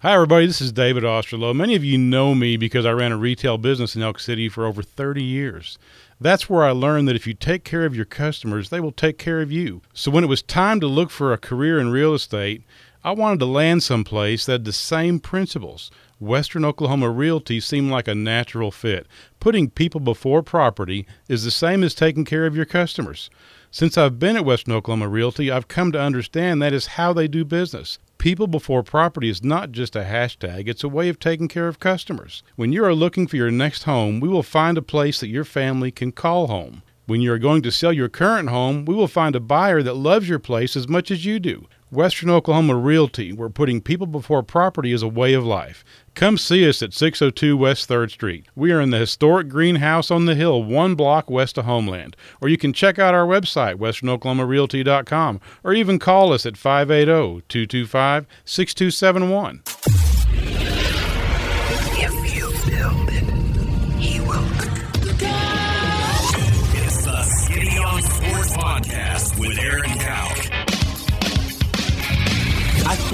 Hi, everybody. This is David Osterloh. Many of you know me because I ran a retail business in Elk City for over 30 years. That's where I learned that if you take care of your customers, they will take care of you. So when it was time to look for a career in real estate, I wanted to land someplace that had the same principles. Western Oklahoma Realty seemed like a natural fit. Putting people before property is the same as taking care of your customers. Since I've been at Western Oklahoma Realty, I've come to understand that is how they do business. People before property is not just a hashtag, it's a way of taking care of customers. When you are looking for your next home, we will find a place that your family can call home. When you are going to sell your current home, we will find a buyer that loves your place as much as you do. Western Oklahoma Realty, where putting people before property is a way of life. Come see us at 602 West 3rd Street. We are in the historic greenhouse on the hill, one block west of Homeland. Or you can check out our website, westernoklahomarealty.com, or even call us at 580 225 6271.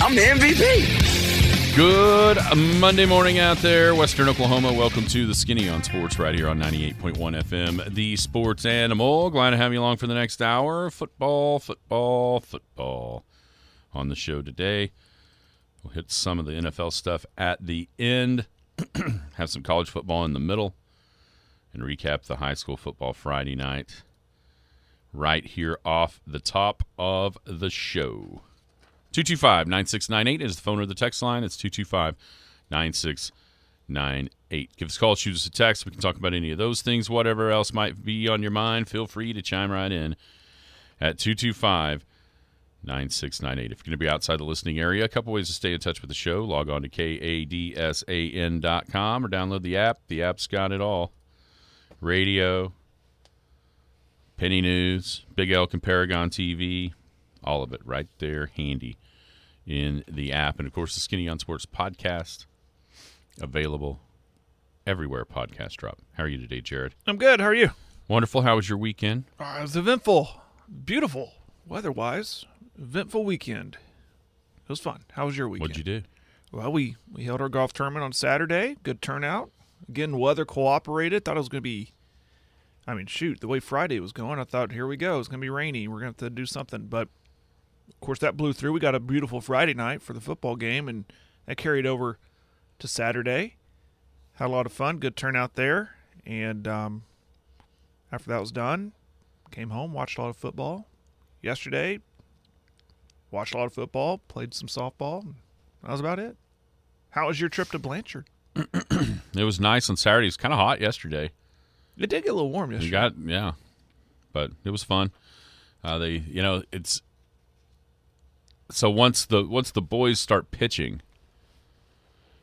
I'm the MVP. Good Monday morning out there, Western Oklahoma. Welcome to the Skinny on Sports right here on 98.1 FM, the sports animal. Glad to have you along for the next hour. Football, football, football on the show today. We'll hit some of the NFL stuff at the end, have some college football in the middle, and recap the high school football Friday night right here off the top of the show. 225 9698 is the phone or the text line. It's 225 9698. Give us a call, shoot us a text. We can talk about any of those things, whatever else might be on your mind. Feel free to chime right in at 225 9698. If you're going to be outside the listening area, a couple ways to stay in touch with the show. Log on to kadsam.com or download the app. The app's got it all radio, Penny News, Big Elk and Paragon TV, all of it right there handy in the app. And of course, the Skinny on Sports podcast available everywhere podcast drop. How are you today, Jared? I'm good. How are you? Wonderful. How was your weekend? Uh, it was eventful, beautiful weather-wise. Eventful weekend. It was fun. How was your weekend? What'd you do? Well, we we held our golf tournament on Saturday. Good turnout. Again, weather cooperated. Thought it was going to be. I mean, shoot, the way Friday was going, I thought, here we go. It's going to be rainy. We're going to have to do something. But of course, that blew through. We got a beautiful Friday night for the football game, and that carried over to Saturday. Had a lot of fun. Good turnout there. And um, after that was done, came home, watched a lot of football. Yesterday, watched a lot of football, played some softball. That was about it. How was your trip to Blanchard? It was nice on Saturday. It was kind of hot yesterday. It did get a little warm yesterday. You got yeah, but it was fun. Uh, they you know it's so once the once the boys start pitching,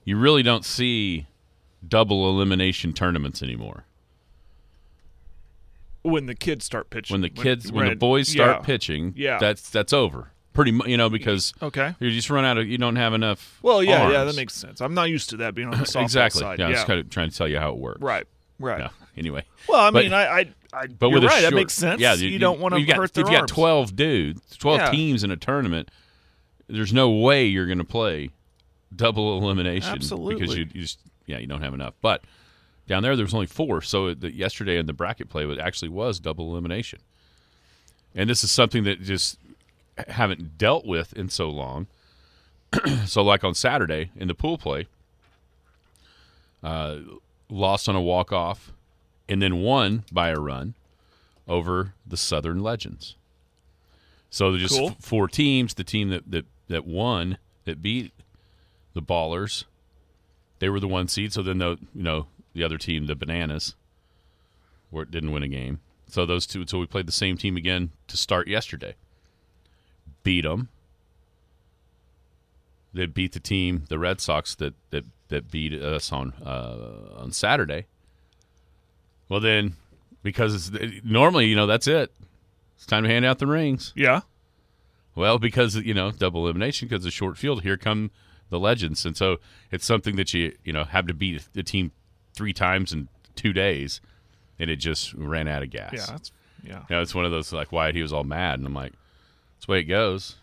you really don't see double elimination tournaments anymore. when the kids start pitching. When the kids when the boys start yeah. pitching, Yeah. that's that's over. Pretty much, you know because Okay. you just run out of you don't have enough. Well, yeah, yeah, that makes sense. I'm not used to that being on the softball exactly. side. Yeah, Yeah, I was kind of trying to tell you how it works. right, right. Yeah. Anyway, Well, I But- mean, I, I, I but you're with right. that makes sense. Yeah, you, don't want to you got- hurt If you got twelve dudes, twelve Yeah. teams in a tournament, there's no way you're going to play double elimination because Absolutely. you, you just yeah you don't have enough. But down there, there was only four. So the, yesterday in the bracket play, it actually was double elimination, and this is something that just haven't dealt with in so long. so like on Saturday in the pool play, uh, lost on a walk off, and then won by a run over the Southern Legends. So just Cool. f- four teams. The team that, that that won that beat the Ballers, they were the one seed. So then the you know the other team, the Bananas, where it didn't win a game. So those two. So we played the same team again to start yesterday. Beat them. They beat the team, the Red Sox that that that beat us on uh, on Saturday. Well, then because it's, normally, you know, that's it. It's time to hand out the rings. Yeah. Well, because you know double elimination because of short field. Here come the legends, and so it's something that you you know have to beat the team three times in two days, and it just ran out of gas. Yeah. That's yeah. You know, it's one of those like why He was all mad, and I'm like, that's the way it goes.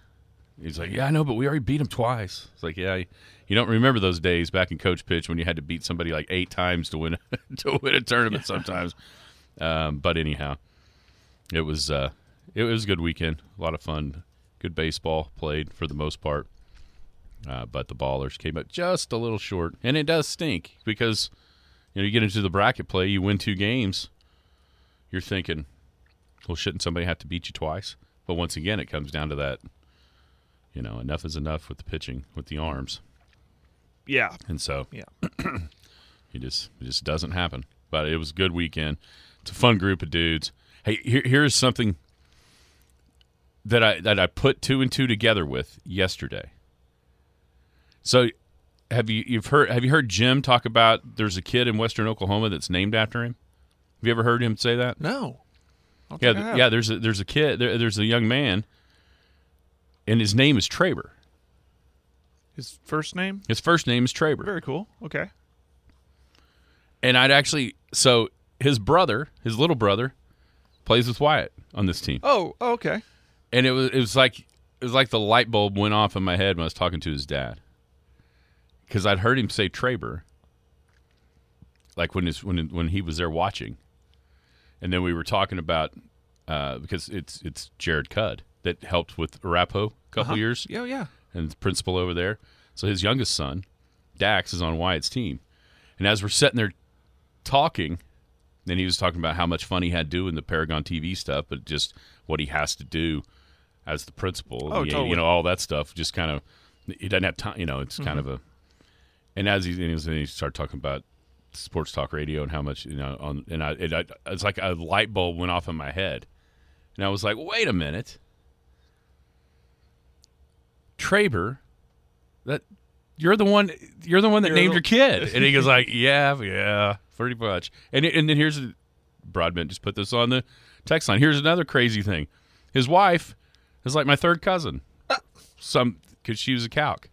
He's like, yeah, I know, but we already beat him twice. It's like, yeah, you don't remember those days back in coach pitch when you had to beat somebody like eight times to win to win a tournament sometimes. Um, but anyhow, it was uh, it was a good weekend, a lot of fun, good baseball played for the most part. Uh, but the ballers came up just a little short, and it does stink because you know you get into the bracket play, you win two games, you're thinking, well, shouldn't somebody have to beat you twice? But once again, it comes down to that. You know, enough is enough with the pitching, with the arms, Yeah. and so Yeah. it just it just doesn't happen. But it was a good weekend. It's a fun group of dudes. Hey, here, here's something that I that I put two and two together with yesterday. So, have you you've heard have you heard Jim talk about there's a kid in Western Oklahoma that's named after him? Have you ever heard him say that? No. Yeah, think I th- have. yeah. There's a there's a kid. There, there's a young man, and his name is Traber. His first name? His first name is Traber. Very cool. Okay. And I'd actually so his brother, his little brother, plays with Wyatt on this team, Oh, oh okay. And it was it was like it was like the light bulb went off in my head when I was talking to his dad, because I'd heard him say Traber, like when his when when he was there watching, and then we were talking about uh, because it's it's Jared Cudd that helped with Arapaho a couple years Yeah, yeah. and the principal over there. So his youngest son, Dax, is on Wyatt's team. And as we're sitting there talking, then he was talking about how much fun he had doing the Paragon TV stuff, but just what he has to do as the principal. Oh, you, totally. you know, all that stuff. Just kind of, he doesn't have time. You know, it's kind of Mm-hmm. a. And as he, and he, was, and he started talking about sports talk radio and how much you know on, and I, it, I, it's like a light bulb went off in my head, and I was like, wait a minute. Traber, that you're the one you're the one that You're named the- your kid and he goes like yeah yeah pretty much and and then here's broadbent just put this on the text line here's another crazy thing his wife is like my third cousin some because she was a calc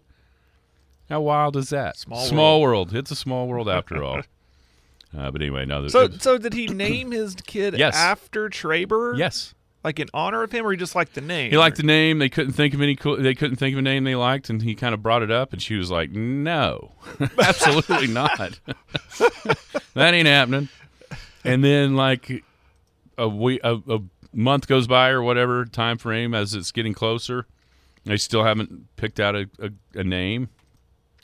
how wild is that Small small world. it's a small world after all uh, but anyway no So, so did he name his kid Yes. after Traber? yes Like in honor of him, or he just liked the name? He liked the name. They couldn't think of any. Cool, they couldn't think of a name they liked, and he kind of brought it up, and she was like, "No, absolutely not. that ain't happening." And then, like a week, a, a month goes by, or whatever time frame, as it's getting closer, I still haven't picked out a, a, a name,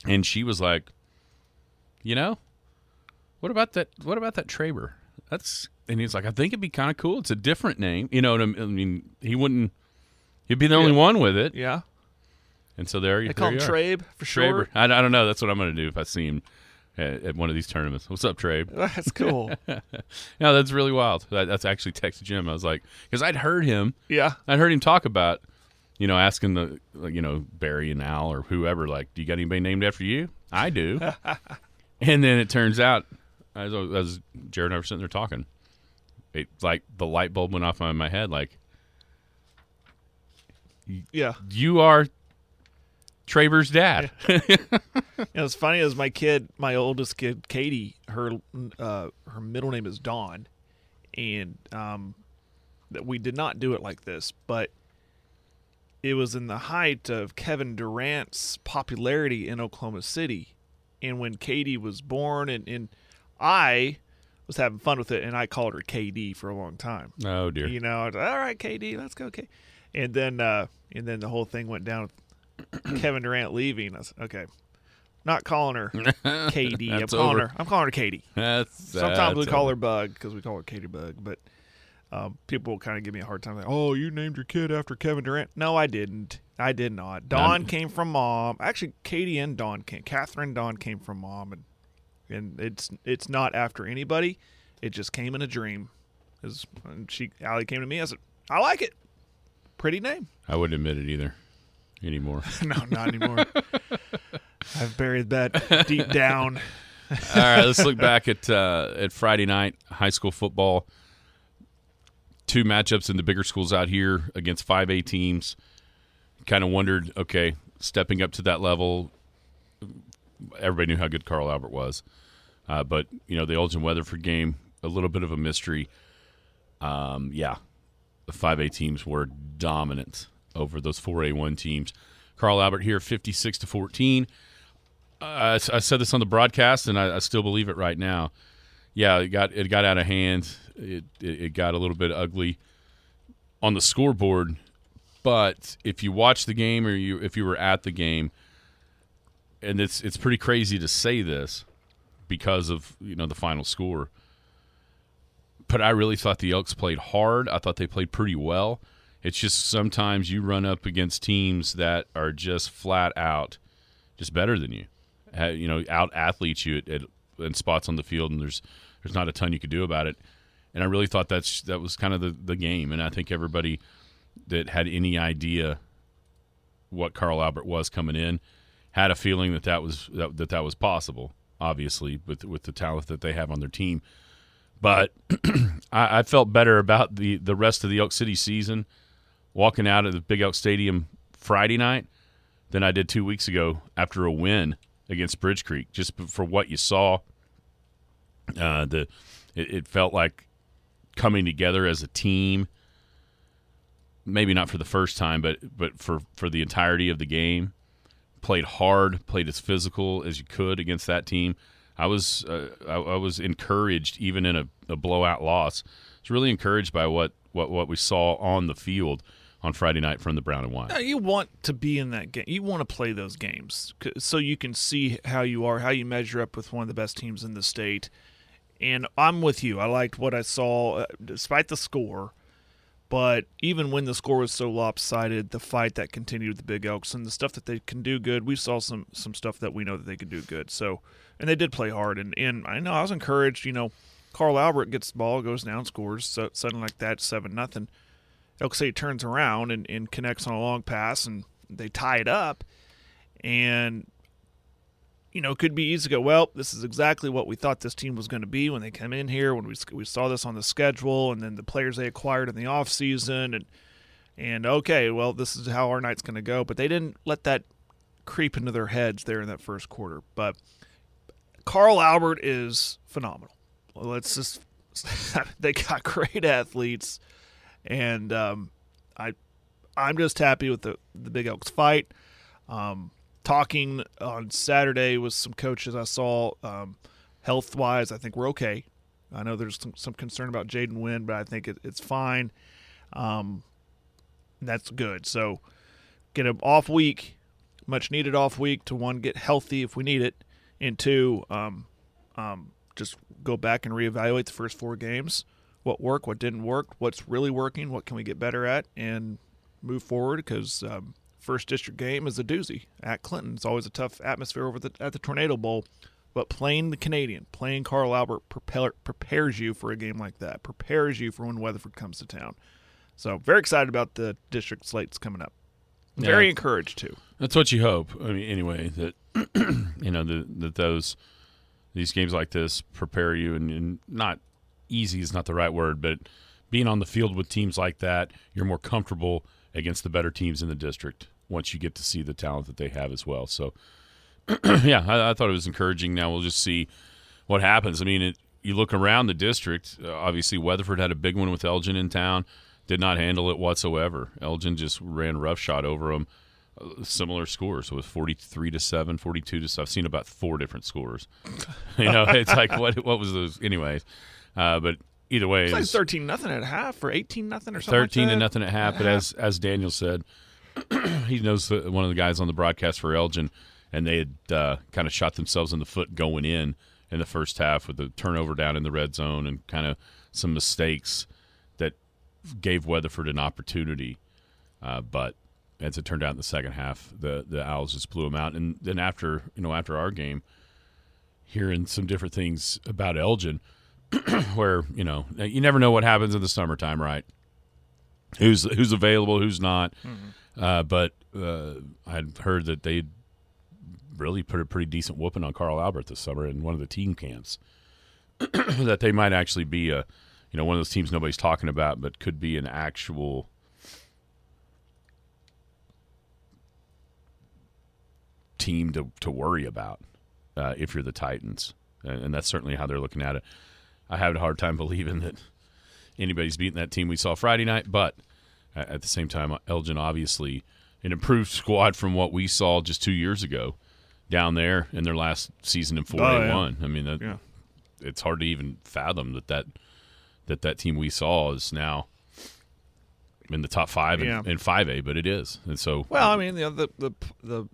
and she was like, "You know, what about that? What about that Traber? That's." And he's like, I think it'd be kind of cool. It's a different name, you know. What I mean? He wouldn't. He'd be the only one with it, Yeah. and so there you. Go, they call him are. Trabe for Traber. I, I don't know. That's what I'm going to do if I see him at, at one of these tournaments. What's up, Trabe? That's cool. No, that's really wild. I, that's actually texted Jim. I was like, because I'd heard him. yeah. I'd heard him talk about, you know, asking the, you know, Barry and Al or whoever, like, do you got anybody named after you? I do. and then it turns out, as, as Jared and I were sitting there talking, it like the light bulb went off in my head. Like, Yeah. you are Traber's dad. You know, it's funny as my kid, my oldest kid, Katie, her uh, her middle name is Dawn, and um, that we did not do it like this, but it was in the height of Kevin Durant's popularity in Oklahoma City, and when Katie was born, and, and I was having fun with it, and I called her KD for a long time. oh dear. You know, I was like, all right, KD, let's go, K. And then, uh, and then the whole thing went down with Kevin Durant leaving. I was okay. Not calling her KD. I'm calling over. her. I'm calling her Katie. That's Sometimes we call over. her Bug because we call her Katie Bug. But um, people will kind of give me a hard time. Like, oh, you named your kid after Kevin Durant? No, I didn't. I did not. Dawn came from mom. Actually, Katie and Dawn came. Catherine Dawn came from mom, and and it's it's not after anybody. It just came in a dream. Is and she Allie came to me. I said, I like it. Pretty name. I wouldn't admit it either anymore. no, not anymore. I've buried that deep down. All right, let's look back at uh, at Friday night high school football. two matchups in the bigger schools out here against 5A teams. Kind of wondered, okay, stepping up to that level, everybody knew how good Carl Albert was. Uh, but, you know, the Elgin Weatherford game, a little bit of a mystery. Um, yeah, the 5A teams were dominant over those 4A1 teams. Carl Albert here, 56 to 14. Uh, I, I said this on the broadcast, and I, I still believe it right now. Yeah, it got it got out of hand. It, it it got a little bit ugly on the scoreboard. But if you watch the game, or you if you were at the game, and it's it's pretty crazy to say this because of you know the final score. But I really thought the Elks played hard. I thought they played pretty well. It's just sometimes you run up against teams that are just flat out just better than you. You know, out athletes you at, at, in spots on the field, and there's there's not a ton you could do about it. And I really thought that's that was kind of the, the game. And I think everybody that had any idea what Carl Albert was coming in had a feeling that that was that that, that was possible. Obviously, with with the talent that they have on their team, but I, I felt better about the the rest of the Elk City season walking out of the Big Elk Stadium Friday night than I did two weeks ago after a win against Bridge Creek. Just for what you saw, uh, the it, it felt like coming together as a team. Maybe not for the first time, but but for for the entirety of the game, played hard, played as physical as you could against that team. I was uh, I, I was encouraged even in a, a blowout loss. I was really encouraged by what, what what we saw on the field on Friday night from the Brown and White. You want to be in that game. You want to play those games so you can see how you are, how you measure up with one of the best teams in the state. And I'm with you. I liked what I saw, uh, despite the score. But even when the score was so lopsided, the fight that continued with the Big Elks and the stuff that they can do good, we saw some some stuff that we know that they can do good. So, and they did play hard. And and I know I was encouraged. You know, Carl Albert gets the ball, goes down, scores, so, something like that, seven nothing. Elk City turns around and, and connects on a long pass, and they tie it up. And you know, it could be easy to go, well, this is exactly what we thought this team was going to be when they came in here, when we, we saw this on the schedule, and then the players they acquired in the offseason. And, and okay, well, this is how our night's going to go. But they didn't let that creep into their heads there in that first quarter. But Carl Albert is phenomenal. Let's just, they got great athletes. And um, I, I'm just happy with the, the Big Elks fight. Um, talking on Saturday with some coaches I saw, um, health wise, I think we're okay. I know there's some, some concern about Jaden Wynn, but I think it, it's fine. Um, that's good. So get an off week, much needed off week to one get healthy if we need it, and two, um, um, just go back and reevaluate the first four games. What worked, what didn't work, what's really working, what can we get better at, and move forward because um, first district game is a doozy at Clinton. It's always a tough atmosphere over the, at the Tornado Bowl, but playing the Canadian, playing Carl Albert prepare, prepares you for a game like that, prepares you for when Weatherford comes to town. So very excited about the district slates coming up. Very Yeah. encouraged too. That's what you hope. I mean, anyway, that you know the, that those these games like this prepare you, and, and not easy is not the right word, but being on the field with teams like that, you're more comfortable against the better teams in the district once you get to see the talent that they have as well. So, yeah, I, I thought it was encouraging. Now we'll just see what happens. I mean, it, you look around the district. Uh, obviously, Weatherford had a big one with Elgin in town. Did not handle it whatsoever. Elgin just ran roughshod over them. Uh, similar scores. Was 43 to 7, 42 to 7. I've seen about four different scores. you know, it's like, what what was those? Anyways, uh, but either way, It's like thirteen nothing at half or eighteen nothing or something. like 13 to nothing at half. But as as Daniel said, he knows one of the guys on the broadcast for Elgin, and they had uh, kind of shot themselves in the foot going in in the first half with the turnover down in the red zone and kind of some mistakes that gave Weatherford an opportunity. Uh, but as it turned out in the second half, the the Owls just blew them out. And then after you know after our game, hearing some different things about Elgin, where you know you never know what happens in the summertime, right? Who's who's available, who's not. Uh, but uh, I'd heard that they really put a pretty decent whooping on Carl Albert this summer in one of the team camps. that they might actually be a you know, one of those teams nobody's talking about, but could be an actual team to, to worry about uh, if you're the Titans. And, and that's certainly how they're looking at it. I have a hard time believing that anybody's beating that team we saw Friday night, but at the same time, Elgin obviously an improved squad from what we saw just two years ago down there in their last season in 4A1. Oh. I mean, that, Yeah. it's hard to even fathom that that, that that team we saw is now in the top five in, Yeah. in 5A, but it is. And so, Well, I mean, you know, the the the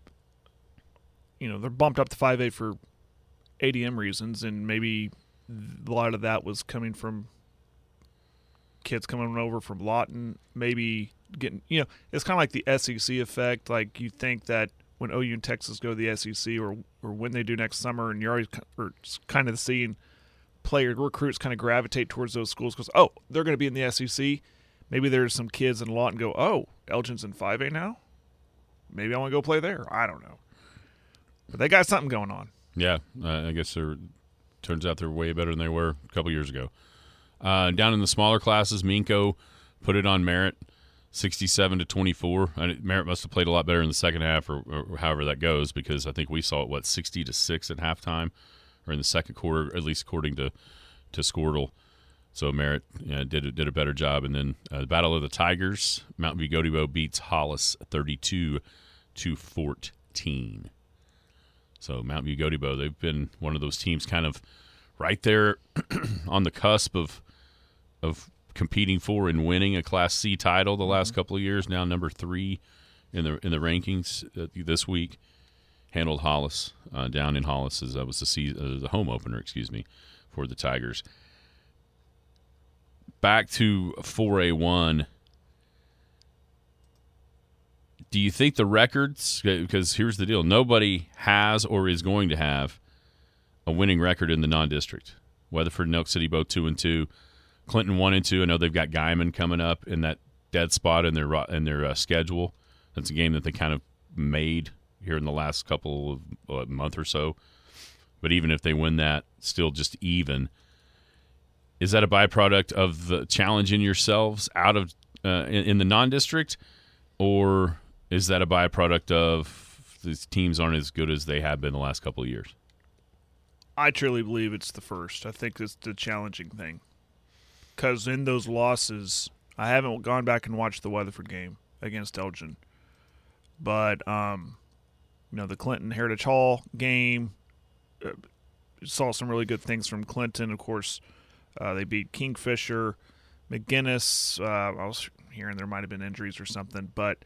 you know they're bumped up to five A for ADM reasons, and maybe a lot of that was coming from kids coming over from Lawton, maybe getting you know it's kind of like the SEC effect. Like you think that when OU and Texas go to the SEC, or or when they do next summer, and you're always kind of seeing player recruits kind of gravitate towards those schools because oh they're going to be in the SEC. Maybe there's some kids in Lawton go oh Elgin's in five A now. Maybe I want to go play there. I don't know, but they got something going on. Yeah, I guess they're turns out they're way better than they were a couple years ago. Uh, down in the smaller classes, Minco put it on Merritt, sixty-seven to twenty-four. I, Merritt must have played a lot better in the second half, or, or however that goes, because I think we saw it what sixty to six at halftime, or in the second quarter, at least according to to Squirtle. So Merritt yeah, did a, did a better job, and then uh, the Battle of the Tigers, View Gotebo beats Hollis thirty-two to fourteen. So Mountain View Gotebo, they've been one of those teams kind of right there on the cusp of of competing for and winning a Class C title the last couple of years. Now number three in the in the rankings uh, this week. Handled Hollis uh, down in Hollis as that was the sea, uh, the home opener, excuse me, for the Tigers. Back to 4A1. Do you think the records? Because here's the deal: nobody has or is going to have a winning record in the non-district. Weatherford and Elk City both two and two. Clinton one and two. I know they've got Guymon coming up in that dead spot in their in their uh, schedule. That's a game that they kind of made here in the last couple of uh, month or so. But even if they win that, still just even. Is that a byproduct of the challenging yourselves out of uh, in, in the non-district, or is that a byproduct of these teams aren't as good as they have been the last couple of years? I truly believe it's the first. I think it's the challenging thing. Because in those losses, I haven't gone back and watched the Weatherford game against Elgin. But, um, you know, the Clinton Heritage Hall game, uh, saw some really good things from Clinton. Of course, uh, they beat Kingfisher, McGuinness. Uh, I was hearing there might have been injuries or something. But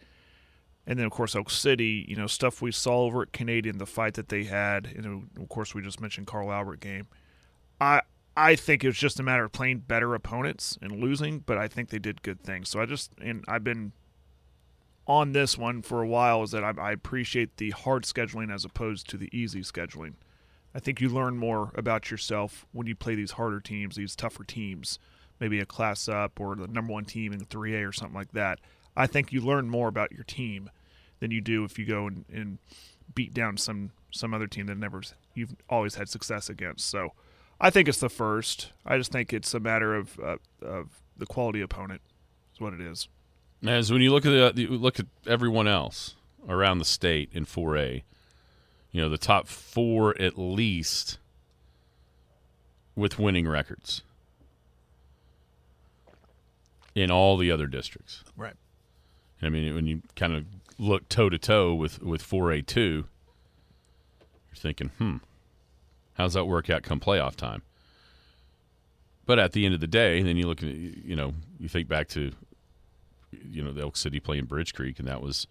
and then of course Oak City, you know, stuff we saw over at Canadian, the fight that they had, and of course we just mentioned Carl Albert game. I I think it was just a matter of playing better opponents and losing, but I think they did good things. So I just and I've been on this one for a while is that I, I appreciate the hard scheduling as opposed to the easy scheduling. I think you learn more about yourself when you play these harder teams, these tougher teams, maybe a class up or the number one team in 3A or something like that. I think you learn more about your team than you do if you go and, and beat down some some other team that never you've always had success against. So I think it's the first. I just think it's a matter of uh, of the quality opponent is what it is. As when you look at the, you look at everyone else around the state in 4A, you know the top four at least with winning records in all the other districts. Right. I mean, when you kind of look toe to toe with with 4A two, you're thinking, hmm, how's that work out come playoff time? But at the end of the day, then you look at you know you think back to you know the Elk City playing Bridge Creek, and that was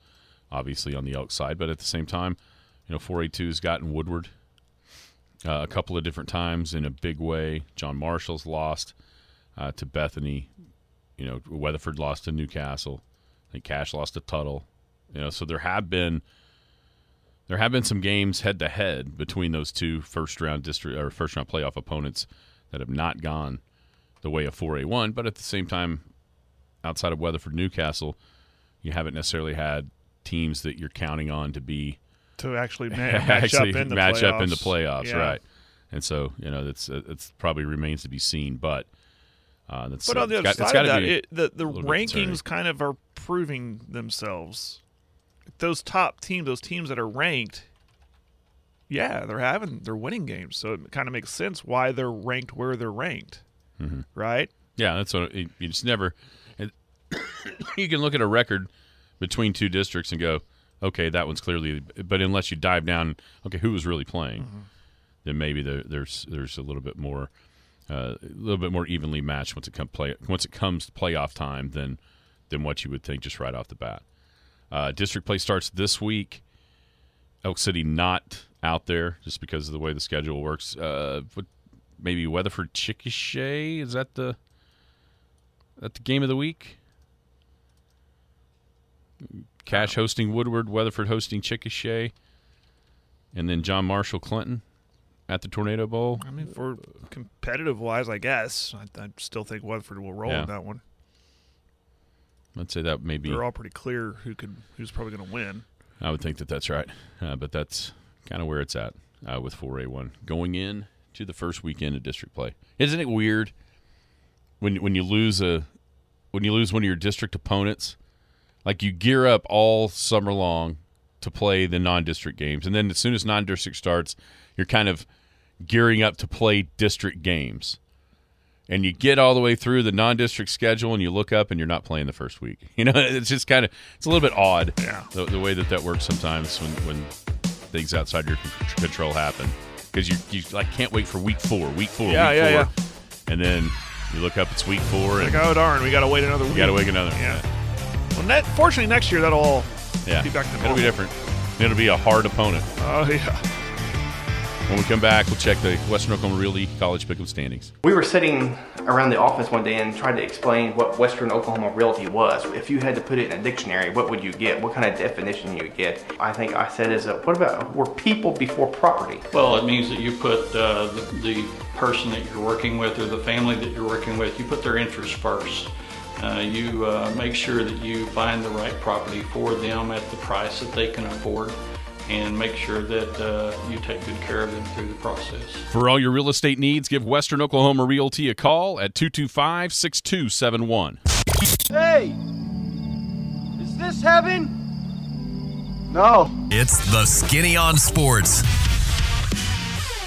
obviously on the Elk side. But at the same time, you know 4A2's gotten Woodward uh, a couple of different times in a big way. John Marshall's lost uh, to Bethany. You know Weatherford lost to Newcastle. Think Cache lost to Tuttle. You know, so there have been there have been some games head to head between those two first round district or first round playoff opponents that have not gone the way of 4A1, but at the same time outside of Weatherford Newcastle, you haven't necessarily had teams that you're counting on to be To actually ma- match actually up in the match playoffs. up in the playoffs, Yeah. right? And so you know that's it's probably remains to be seen, but Uh, that's, But uh, on the other got- side of that, it, the the little bit concerning. rankings kind of are proving themselves. Those top teams, those teams that are ranked, yeah, they're having they're winning games. So it kind of makes sense why they're ranked where they're ranked, Mm-hmm. right? Yeah, that's what it, you just never. It, you can look at a record between two districts and go, okay, that one's clearly. But unless you dive down, okay, who was really playing, Mm-hmm. then maybe there, there's there's a little bit more, uh, a little bit more evenly matched once it come play once it comes to playoff time than than what you would think just right off the bat. Uh, district play starts this week. Elk City not out there just because of the way the schedule works. Uh, maybe Weatherford Chickasha is that the that the game of the week? Cache hosting Woodward, Weatherford hosting Chickasha, and then John Marshall Clinton at the Tornado Bowl. I mean, for competitive wise, I guess I, I still think Weatherford will roll Yeah. in that one. I'd say that maybe They're all pretty clear who could who's probably going to win. I would think that that's right, uh, but that's kind of where it's at uh, with 4A1 going in to the first weekend of district play. Isn't it weird when when you lose a when you lose one of your district opponents? Like you gear up all summer long to play the non-district games, and then as soon as non-district starts, you're kind of gearing up to play district games. And you get all the way through the non-district schedule, and you look up, and you're not playing the first week. You know, it's just kind of it's a little bit odd Yeah. the, the way that that works sometimes when when things outside your control happen because you you like can't wait for week four, week four, Yeah, week yeah, four, and then you look up, it's week four, and Like, oh darn, we got to wait another week. you got to wait another. Yeah. Well, net, fortunately, next year that'll all yeah. be back to It'll be different. It'll be a hard opponent. Oh yeah. When we come back, we'll check the Western Oklahoma Realty College Pick'em standings. We were sitting around the office one day and tried to explain what Western Oklahoma Realty was. If you had to put it in a dictionary, what would you get? What kind of definition you would get? I think I said is, a, what about we're people before property? Well, it means that you put uh, the, the person that you're working with or the family that you're working with, you put their interests first. Uh, you uh, make sure that you find the right property for them at the price that they can afford and make sure that uh, you take good care of them through the process. For all your real estate needs, give Western Oklahoma Realty a call at 225 6271. Hey! Is this heaven? No. It's the Skinny on Sports.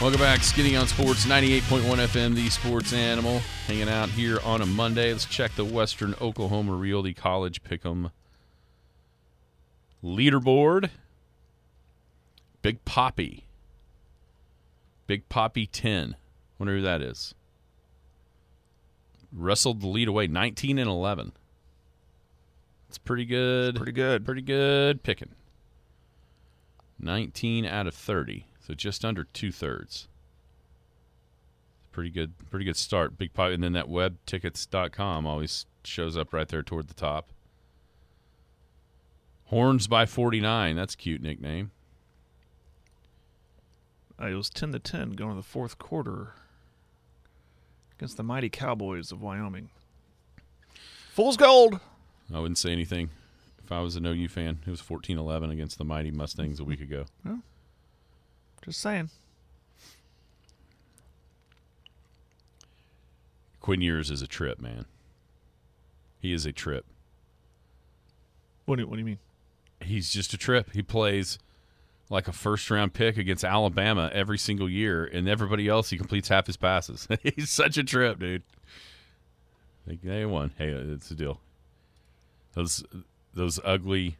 Welcome back, Skinny on Sports 98.1 FM, the sports animal, hanging out here on a Monday. Let's check the Western Oklahoma Realty College Pick'em leaderboard. Big Poppy. Big Poppy 10. Wonder who that is. Wrestled the lead away 19 and 11. It's pretty good. Pretty good. Pretty good picking. 19 out of 30, so just under two thirds. Pretty good, pretty good start. Big Poppy. and then that webtickets.com always shows up right there toward the top. Horns by 49. That's a cute nickname. Uh, it was ten to ten going to the fourth quarter against the mighty Cowboys of Wyoming. Fool's gold. I wouldn't say anything if I was an OU fan. It was 14-11 against the mighty Mustangs a week ago. Just saying. Quinn Ewers is a trip, man. He is a trip. What do, what do you mean? He's just a trip. He plays like a first round pick against Alabama every single year, and everybody else he completes half his passes. He's such a trip, dude. They, they won. Hey, uh, it's a deal. Those those ugly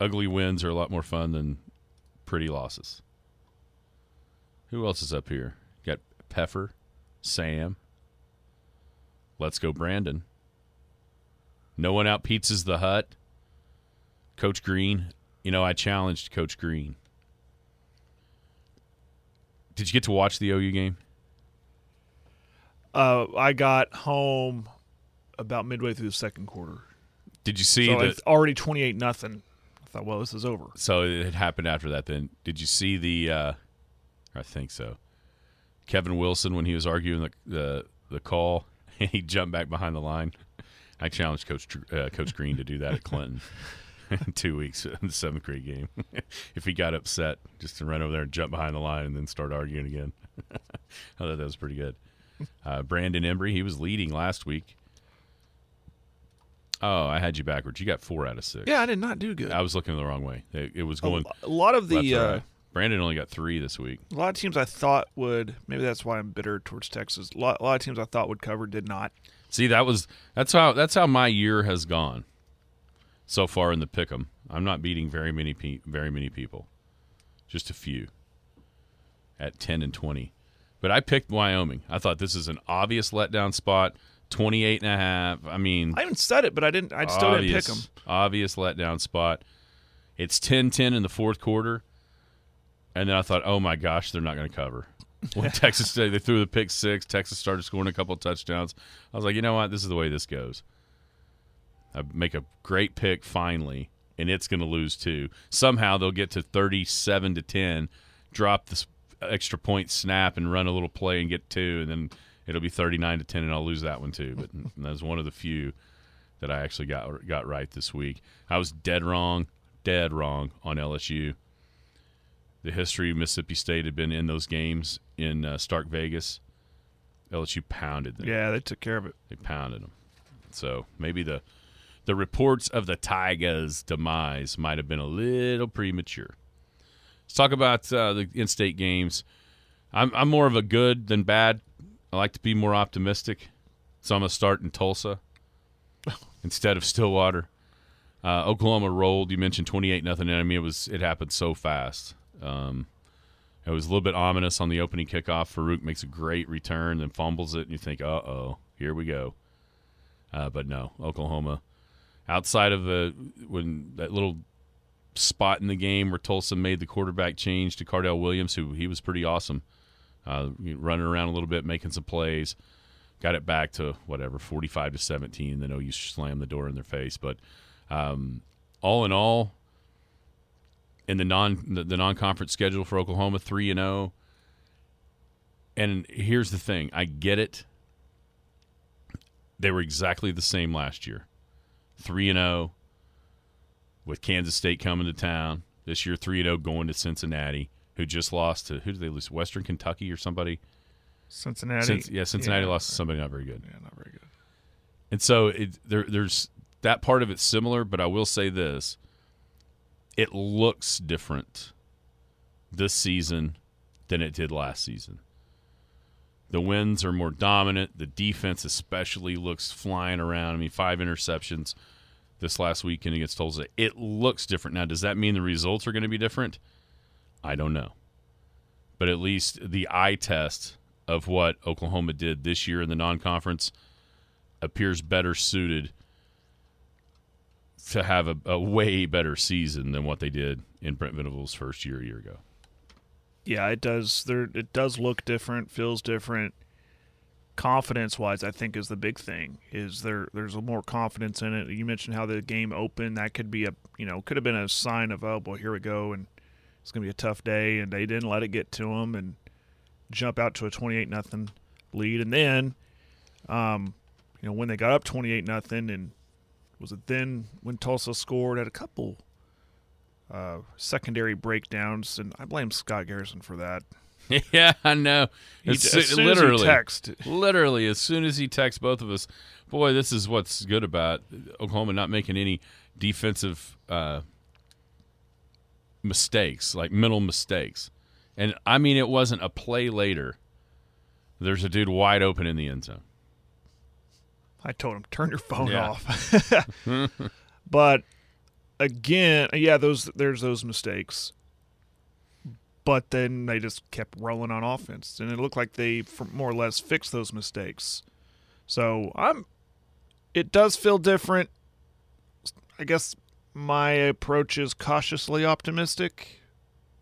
ugly wins are a lot more fun than pretty losses. Who else is up here? Got Peffer, Sam. Let's go, Brandon. No one out pizzas the hut. Coach Green. You know, I challenged Coach Green. Did you get to watch the OU game? Uh, I got home about midway through the second quarter. Did you see so the? it's already twenty eight nothing. I thought, well, this is over. So it happened after that. Then did you see the? Uh, I think so. Kevin Wilson when he was arguing the the, the call, he jumped back behind the line. I challenged Coach uh, Coach Green to do that at Clinton in two weeks in the seventh grade game. if he got upset, just to run over there and jump behind the line and then start arguing again. I thought that was pretty good. Uh, Brandon Embry, he was leading last week. Oh, I had you backwards. You got four out of six. Yeah, I did not do good. I was looking the wrong way. It, it was going. a lot of the uh, right. Brandon only got three this week. a lot of teams I thought would maybe that's why I'm bitter towards Texas. A lot, a lot of teams I thought would cover did not. See, that was that's how that's how my year has gone so far in the pick'em. I'm not beating very many pe- very many people, just a few at ten and twenty. But I picked Wyoming. I thought this is an obvious letdown spot. 28 and a half. I mean, I even said it, but I didn't. I still didn't pick them. Obvious letdown spot. It's 10-10 in the fourth quarter, and then I thought, oh my gosh, they're not going to cover. When Texas they they threw the pick six, Texas started scoring a couple of touchdowns. I was like, you know what, this is the way this goes. I make a great pick finally, and it's going to lose too. Somehow they'll get to thirty-seven to ten, drop this extra point snap, and run a little play and get two, and then it'll be thirty-nine to ten, and I'll lose that one too. But that was one of the few that I actually got got right this week. I was dead wrong, dead wrong on LSU. The history of Mississippi State had been in those games in uh, Stark Vegas. LSU pounded them. Yeah, they took care of it. They pounded them. So maybe the the reports of the Tigers' demise might have been a little premature. Let's talk about uh, the in-state games. I'm I'm more of a good than bad. I like to be more optimistic, so I'm gonna start in Tulsa instead of Stillwater. Uh, Oklahoma rolled. You mentioned 28 nothing. I mean, it was it happened so fast. Um, it was a little bit ominous on the opening kickoff. Farooq makes a great return, then fumbles it, and you think, "Uh oh, here we go." Uh, but no, Oklahoma. Outside of the when that little spot in the game where Tulsa made the quarterback change to Cardell Williams, who he was pretty awesome, uh, running around a little bit, making some plays. Got it back to whatever forty-five to seventeen, and then OU slammed the door in their face. But um, all in all, in the non the, the non-conference schedule for Oklahoma, three and zero. And here's the thing: I get it. They were exactly the same last year, three and zero. With Kansas State coming to town this year, three and zero going to Cincinnati, who just lost to who did they lose? Western Kentucky or somebody? Cincinnati. Cinc- yeah, Cincinnati Yeah. lost to somebody not very good. Yeah, not very good. And so it, there, there's that part of it's similar, but I will say this: it looks different this season than it did last season. The wins are more dominant. The defense, especially, looks flying around. I mean, five interceptions this last weekend against Tulsa. It looks different now. Does that mean the results are going to be different? I don't know, but at least the eye test of what Oklahoma did this year in the non-conference appears better suited to have a, a way better season than what they did in Brent Venables' first year a year ago. Yeah, it does. There, it does look different, feels different. Confidence wise, I think is the big thing. Is there? There's more confidence in it. You mentioned how the game opened. That could be a, you know, could have been a sign of, oh boy, here we go, and it's gonna be a tough day. And they didn't let it get to them and jump out to a 28 nothing lead. And then, um, you know, when they got up 28 nothing, and was it then when Tulsa scored at a couple uh, secondary breakdowns, and I blame Scott Garrison for that. yeah, I know. He- As as soo- soon as he literally, text- literally, as soon as he texts both of us, boy, this is what's good about Oklahoma not making any defensive uh, mistakes, like mental mistakes. And I mean, it wasn't a play later. There's a dude wide open in the end zone. I told him turn your phone Yeah. off. but again, yeah, those there's those mistakes. But then they just kept rolling on offense, and it looked like they more or less fixed those mistakes. So I'm. It does feel different. I guess my approach is cautiously optimistic.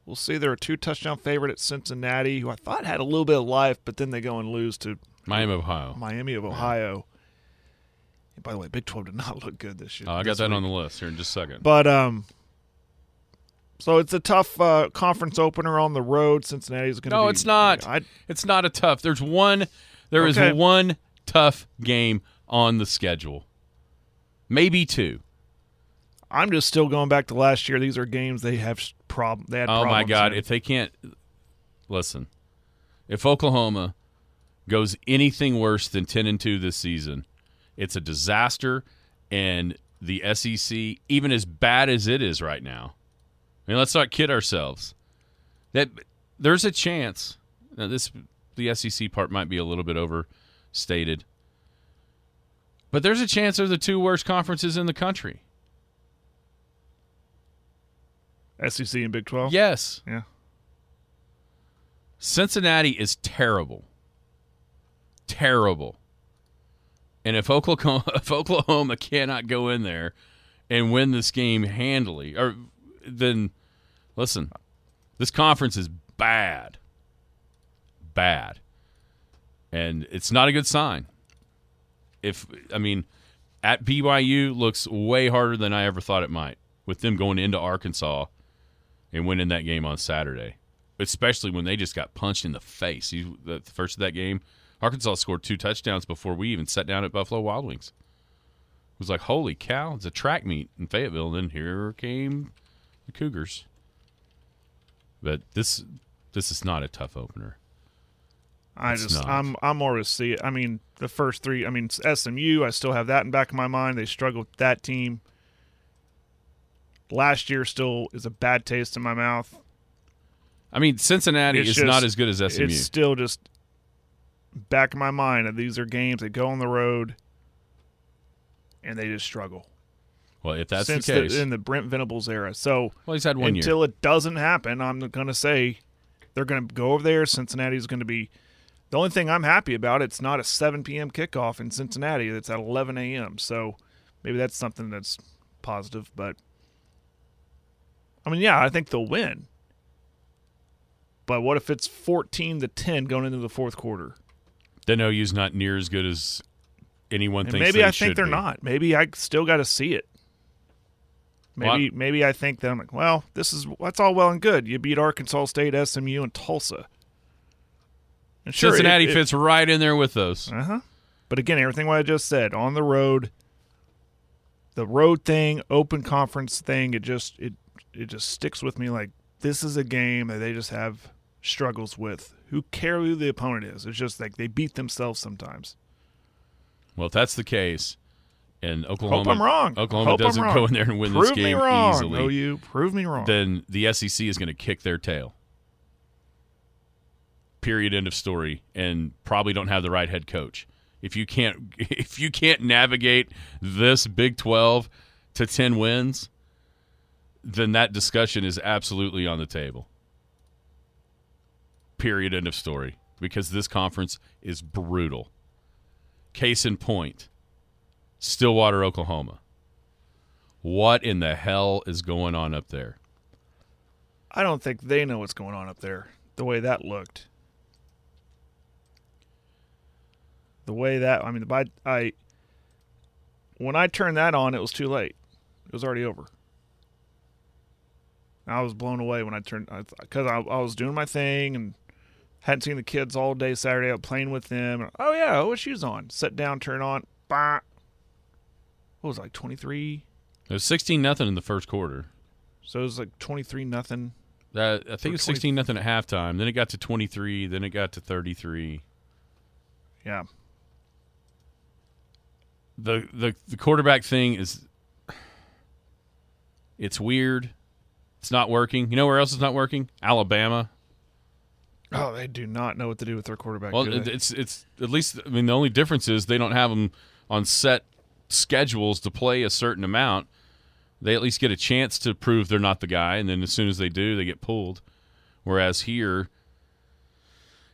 We'll see. They're a two touchdown favorite at Cincinnati, who I thought had a little bit of life, but then they go and lose to Miami of Ohio. Miami of Ohio. By the way, Big 12 did not look good this year. Oh, I got that week. on the list here in just a second. But um, so it's a tough uh, conference opener on the road. Cincinnati's going to. Be No, be, it's not. I, it's not a tough. There's one. There is Okay. one tough game on the schedule. Maybe two. I'm just still going back to last year. These are games they have problem. They had. Oh my God! in. If they can't listen, if Oklahoma goes anything worse than 10 and 2 this season, it's a disaster and the SEC even as bad as it is right now. I mean, let's not kid ourselves. That there's a chance. Now this the SEC part might be a little bit overstated. But there's a chance they're the two worst conferences in the country. SEC and Big 12? Yes. Yeah. Cincinnati is terrible. Terrible. And if Oklahoma, if Oklahoma cannot go in there and win this game handily, or then listen, this conference is bad. Bad. And it's not a good sign. If I mean, at BYU looks way harder than I ever thought it might, with them going into Arkansas and winning that game on Saturday. Especially when they just got punched in the face. You, the first of that game, Arkansas scored two touchdowns before we even sat down at Buffalo Wild Wings. It was like, holy cow, it's a track meet in Fayetteville. And then here came the Cougars. But this this is not a tough opener. I It's just not. I'm I'm more to see it. I mean, the first three. I mean, SMU. I still have that in back of my mind. They struggled with that team. Last year still is a bad taste in my mouth. I mean, Cincinnati It's is just- not as good as SMU. It's still just back of my mind that these are games that go on the road, and they just struggle. well, if that's since the case, in the Brent Venables era. So well, he's had one until year. it doesn't happen, I'm going to say they're going to go over there. Cincinnati's going to be the only thing I'm happy about. It's not a 7 p.m. kickoff in Cincinnati. It's at 11 a.m. So maybe that's something that's positive. But I mean, yeah, I think they'll win. But what if it's 14 to 10 going into the fourth quarter? Then OU's not near as good as anyone And thinks. maybe I think they're be. not. Maybe I still got to see it. Well, Maybe maybe I think that I'm like, well, this is that's all well and good. You beat Arkansas State, SMU, and Tulsa. And sure, it- Cincinnati it- fits right in there with those. Uh-huh. But again, everything what I just said on the road, the road thing, open conference thing, it just it it just sticks with me. Like this is a game that they just have struggles with. Who care who the opponent is? It's just like they beat themselves sometimes. Well, if that's the case, and Oklahoma, Hope I'm wrong. Oklahoma Hope doesn't wrong. go in there and win Prove this me game wrong, easily, OU. Prove me wrong. then the SEC is going to kick their tail. Period. End of story. And probably don't have the right head coach. If you can't, if you can't navigate this Big Twelve to ten wins, then that discussion is absolutely on the table. Period. End of story. Because this conference is brutal. Case in point, Stillwater, Oklahoma. What in the hell is going on up there? I don't think they know what's going on up there. The way that looked. The way that I mean, by I when I turned that on, it was too late. It was already over. I was blown away when I turned because I, I was doing my thing and hadn't seen the kids all day Saturday. out playing with them. Oh yeah, OSU's on. Sit down, turn on. Bah. What was it, like twenty three? It was sixteen nothing in the first quarter. So it was like twenty three nothing. Uh, I think it was sixteen nothing at halftime. Then it got to twenty three. Then it got to thirty three. Yeah. The the the quarterback thing is it's weird. It's not working. You know where else it's not working? Alabama. Oh, they do not know what to do with their quarterback. Well, it- it's it's at least I mean the only difference is they don't have them on set schedules to play a certain amount. They at least get a chance to prove they're not the guy, and then as soon as they do, they get pulled. Whereas here,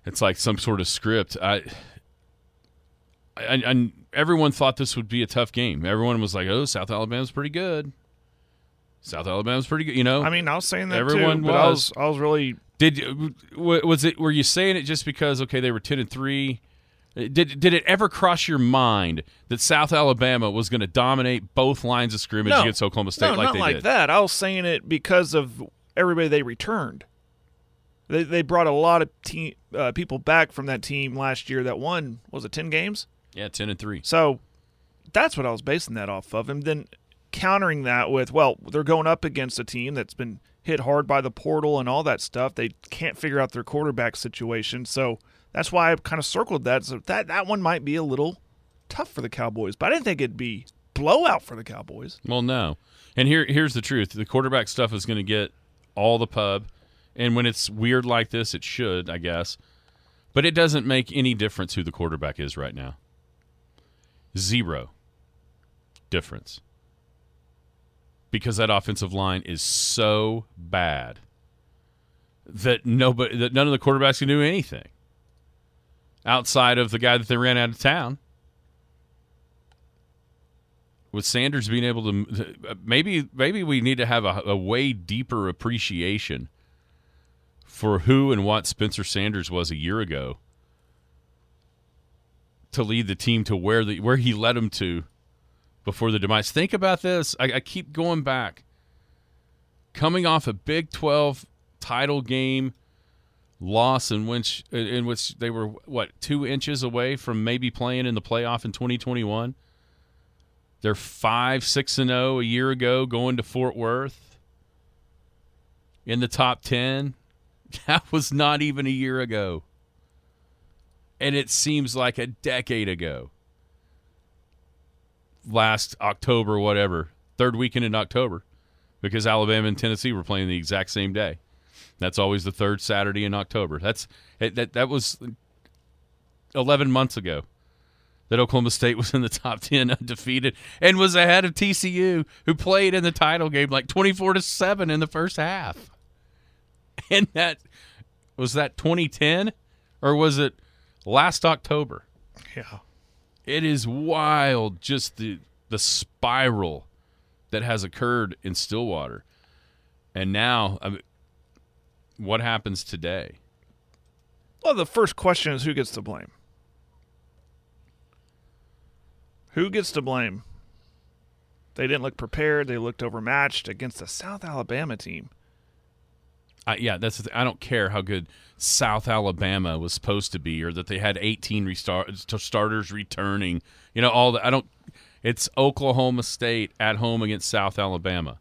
it's like some sort of script. I, I, I everyone thought this would be a tough game. Everyone was like, "Oh, South Alabama's pretty good." South Alabama's pretty good. You know, I mean, I was saying that everyone too, but I was. was I was really Did w- was it? Were you saying it just because okay they were ten and three? Did did it ever cross your mind that South Alabama was going to dominate both lines of scrimmage no, against Oklahoma State no, like not they like did? that. I was saying it because of everybody they returned. They they brought a lot of team uh, people back from that team last year that won was it ten games? Yeah, ten and three. So that's what I was basing that off of, and then countering that with well they're going up against a team that's been hit hard by the portal and all that stuff. They can't figure out their quarterback situation, so That's why I kind of circled that. So that that one might be a little tough for the Cowboys, but I didn't think it'd be blowout for the Cowboys. Well, no. And here here's the truth: the quarterback stuff is going to get all the pub, and when it's weird like this, it should, I guess. But it doesn't make any difference who the quarterback is right now. Zero difference. Because that offensive line is so bad that nobody that none of the quarterbacks can do anything outside of the guy that they ran out of town. With Sanders being able to, maybe maybe we need to have a, a way deeper appreciation for who and what Spencer Sanders was a year ago to lead the team to where the where he led them to before the demise. Think about this. I, I keep going back. Coming off a Big Twelve title game loss in which in which they were what two inches away from maybe playing in the playoff in 2021. They're five six and zero a year ago, going to Fort Worth in the top ten. That was not even a year ago, and it seems like a decade ago. Last October, whatever, third weekend in October, because Alabama and Tennessee were playing the exact same day. That's always the third Saturday in October. That's that that was 11 months ago that Oklahoma State was in the top 10 undefeated and was ahead of TCU who played in the title game like 24 to 7 in the first half. And that was that 2010 or was it last October? Yeah. It is wild just the the spiral that has occurred in Stillwater. And now I mean, what happens today? Well, the first question is who gets to blame? Who gets to blame? They didn't look prepared. They looked overmatched against a South Alabama team. Uh, yeah, that's. I don't care how good South Alabama was supposed to be, or that they had 18 restart, starters returning. You know, all the I don't. It's Oklahoma State at home against South Alabama.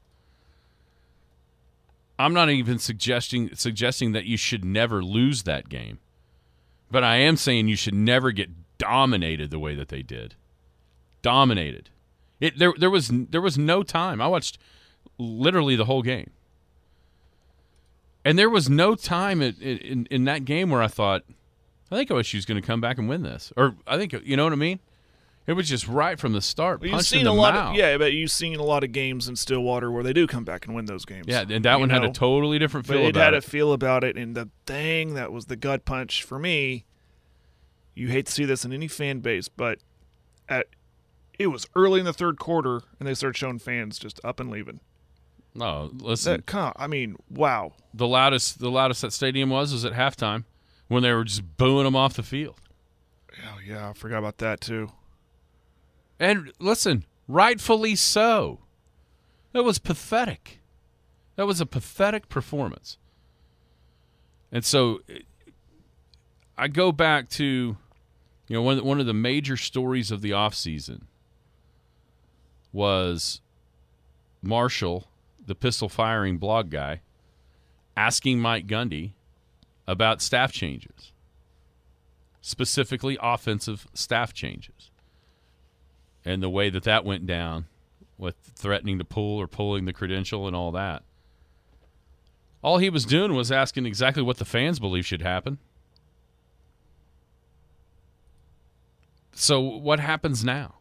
I'm not even suggesting suggesting that you should never lose that game, but I am saying you should never get dominated the way that they did. Dominated. It there there was there was no time. I watched literally the whole game. And there was no time in, in, in that game where I thought, I think OSU's going to come back and win this, or I think you know what I mean. It was just right from the start. Well, you've seen a lot, of, yeah, but you've seen a lot of games in Stillwater where they do come back and win those games. Yeah, and that one know? had a totally different feel. But it had it. a feel about it, and the thing that was the gut punch for me. You hate to see this in any fan base, but at it was early in the third quarter, and they started showing fans just up and leaving. No, listen. That, I mean, wow. The loudest, the loudest that stadium was was at halftime when they were just booing them off the field. Oh yeah, I forgot about that too. And listen, rightfully so. That was pathetic. That was a pathetic performance. And so I go back to you know one one of the major stories of the offseason was Marshall, the pistol firing blog guy, asking Mike Gundy about staff changes, specifically offensive staff changes and the way that that went down with threatening to pull or pulling the credential and all that. All he was doing was asking exactly what the fans believe should happen. So what happens now?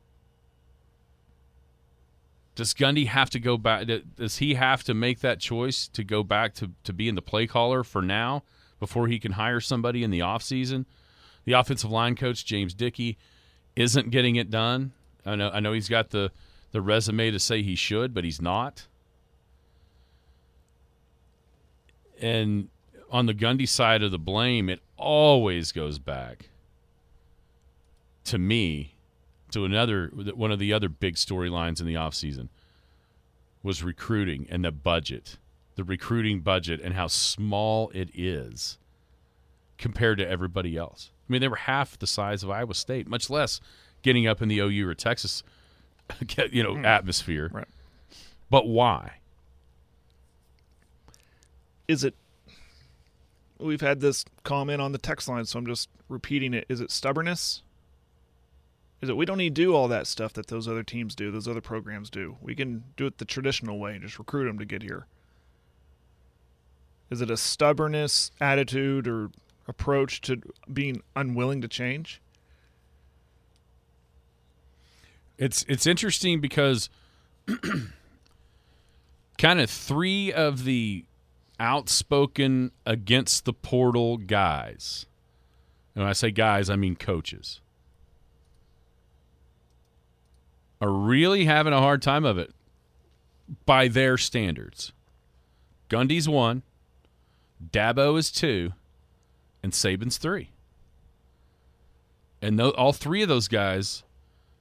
Does Gundy have to go back? Does he have to make that choice to go back to, to being the play caller for now before he can hire somebody in the offseason? The offensive line coach, James Dickey, isn't getting it done. I know I know he's got the the resume to say he should, but he's not. And on the Gundy side of the blame, it always goes back to me to another one of the other big storylines in the offseason was recruiting and the budget. The recruiting budget and how small it is compared to everybody else. I mean, they were half the size of Iowa State, much less getting up in the OU or Texas, you know, mm. atmosphere. Right. But why? Is it we've had this comment on the text line, so I'm just repeating it. Is it stubbornness? Is it we don't need to do all that stuff that those other teams do, those other programs do? We can do it the traditional way and just recruit them to get here. Is it a stubbornness attitude or approach to being unwilling to change? It's it's interesting because kind of three of the outspoken against the portal guys. And when I say guys, I mean coaches. Are really having a hard time of it by their standards. Gundy's one, Dabo is two, and Saban's three. And th- all three of those guys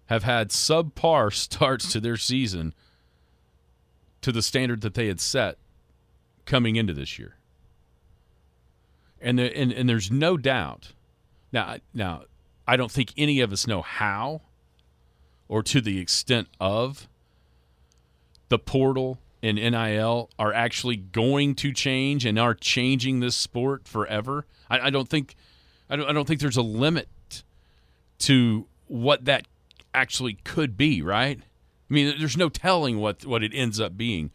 have had subpar starts to their season to the standard that they had set coming into this year. And, the, and and there's no doubt. Now now I don't think any of us know how or to the extent of the portal and NIL are actually going to change and are changing this sport forever. I, I don't think I don't, I don't think there's a limit to what that actually could be, right? I mean, there's no telling what what it ends up being,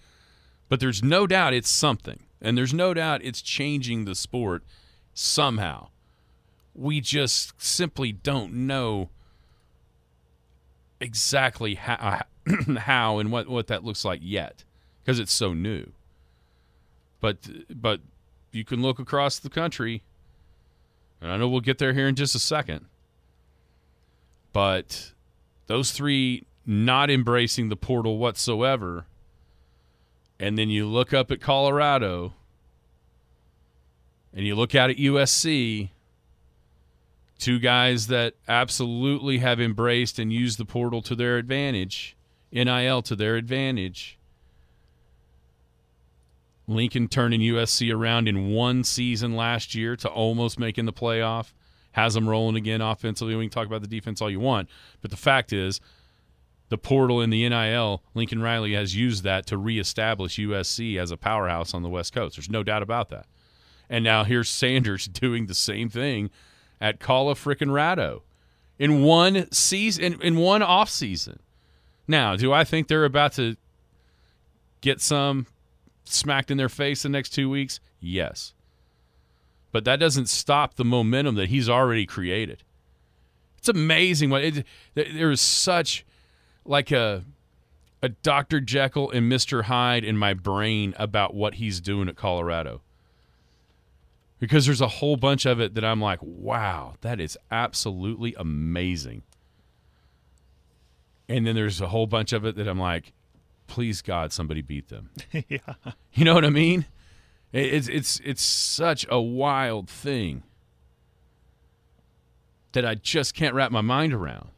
but there's no doubt it's something, and there's no doubt it's changing the sport somehow. We just simply don't know exactly how, uh, how and what, what that looks like yet because it's so new. But but you can look across the country, and I know we'll get there here in just a second. But those three not embracing the portal whatsoever, and then you look up at Colorado, and you look out at USC, two guys that absolutely have embraced and used the portal to their advantage, NIL to their advantage. Lincoln turning USC around in one season last year to almost making the playoff. Has them rolling again offensively. We can talk about the defense all you want. But the fact is, the portal in the NIL, Lincoln Riley has used that to reestablish USC as a powerhouse on the West Coast. There's no doubt about that. And now here's Sanders doing the same thing at Cala frickin' Rado in one season, in, in one off season. Now, do I think they're about to get some smacked in their face the next two weeks? Yes. But that doesn't stop the momentum that he's already created. It's amazing what it, there is such like a a Dr. Jekyll and Mr. Hyde in my brain about what he's doing at Colorado. Because there's a whole bunch of it that I'm like, wow, that is absolutely amazing. And then there's a whole bunch of it that I'm like, please God, somebody beat them. yeah. You know what I mean? It's it's it's such a wild thing that I just can't wrap my mind around.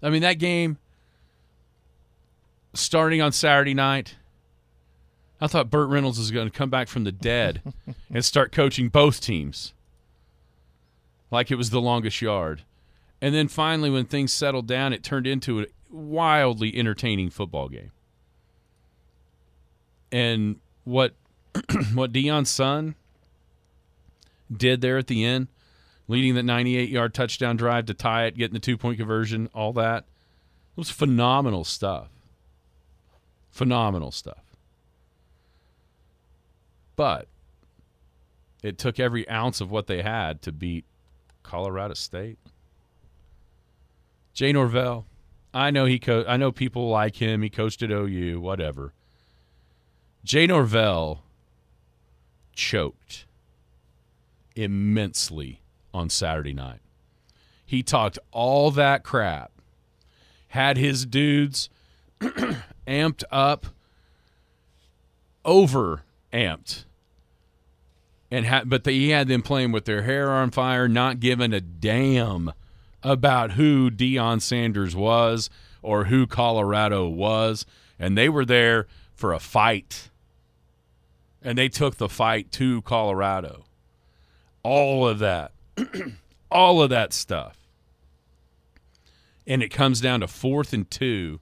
I mean, that game starting on Saturday night, I thought Burt Reynolds was going to come back from the dead and start coaching both teams like it was the longest yard. And then finally, when things settled down, it turned into a wildly entertaining football game. And what what Deion's son did there at the end, leading that 98 yard touchdown drive to tie it, getting the two point conversion, all that, it was phenomenal stuff. Phenomenal stuff. But it took every ounce of what they had to beat Colorado State. Jay Norvell, I know he co- I know people like him. He coached at OU, whatever. Jay Norvell choked immensely on Saturday night. He talked all that crap, had his dudes amped up, over amped, and ha- but they, he had them playing with their hair on fire, not giving a damn about who Deion Sanders was or who Colorado was, and they were there for a fight and they took the fight to Colorado. All of that. all of that stuff. And it comes down to fourth and two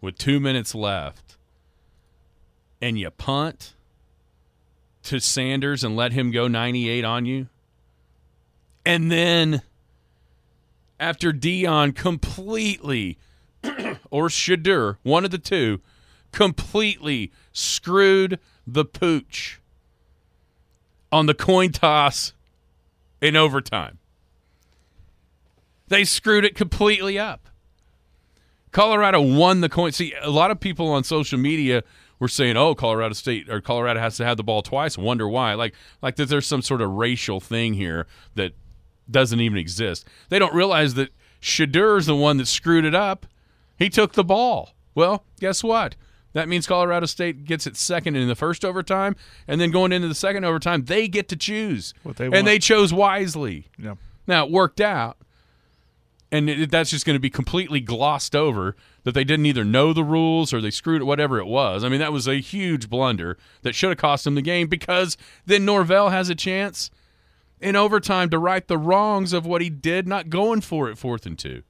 with two minutes left. And you punt to Sanders and let him go 98 on you. And then after Deion completely or Shedeur, one of the two, completely screwed the pooch on the coin toss in overtime. They screwed it completely up. Colorado won the coin. See, a lot of people on social media were saying, "Oh, Colorado State or Colorado has to have the ball twice." Wonder why? Like, like that there's some sort of racial thing here that doesn't even exist. They don't realize that Shedeur is the one that screwed it up. He took the ball. Well, guess what? That means Colorado State gets it second in the first overtime, and then going into the second overtime, they get to choose. What they and they chose wisely. Yeah. Now it worked out, and it, that's just going to be completely glossed over that they didn't either know the rules or they screwed it, whatever it was. I mean, that was a huge blunder that should have cost them the game because then Norvell has a chance in overtime to right the wrongs of what he did, not going for it fourth and two,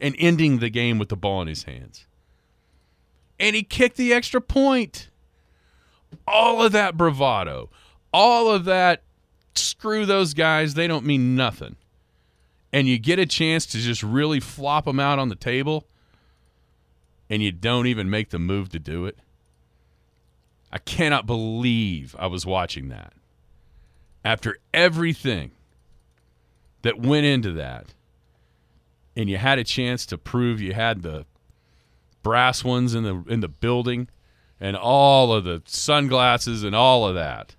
and ending the game with the ball in his hands. And he kicked the extra point. All of that bravado, all of that screw those guys, they don't mean nothing. And you get a chance to just really flop them out on the table, and you don't even make the move to do it. I cannot believe I was watching that after everything that went into that, and you had a chance to prove you had the brass ones in the in the building, and all of the sunglasses and all of that,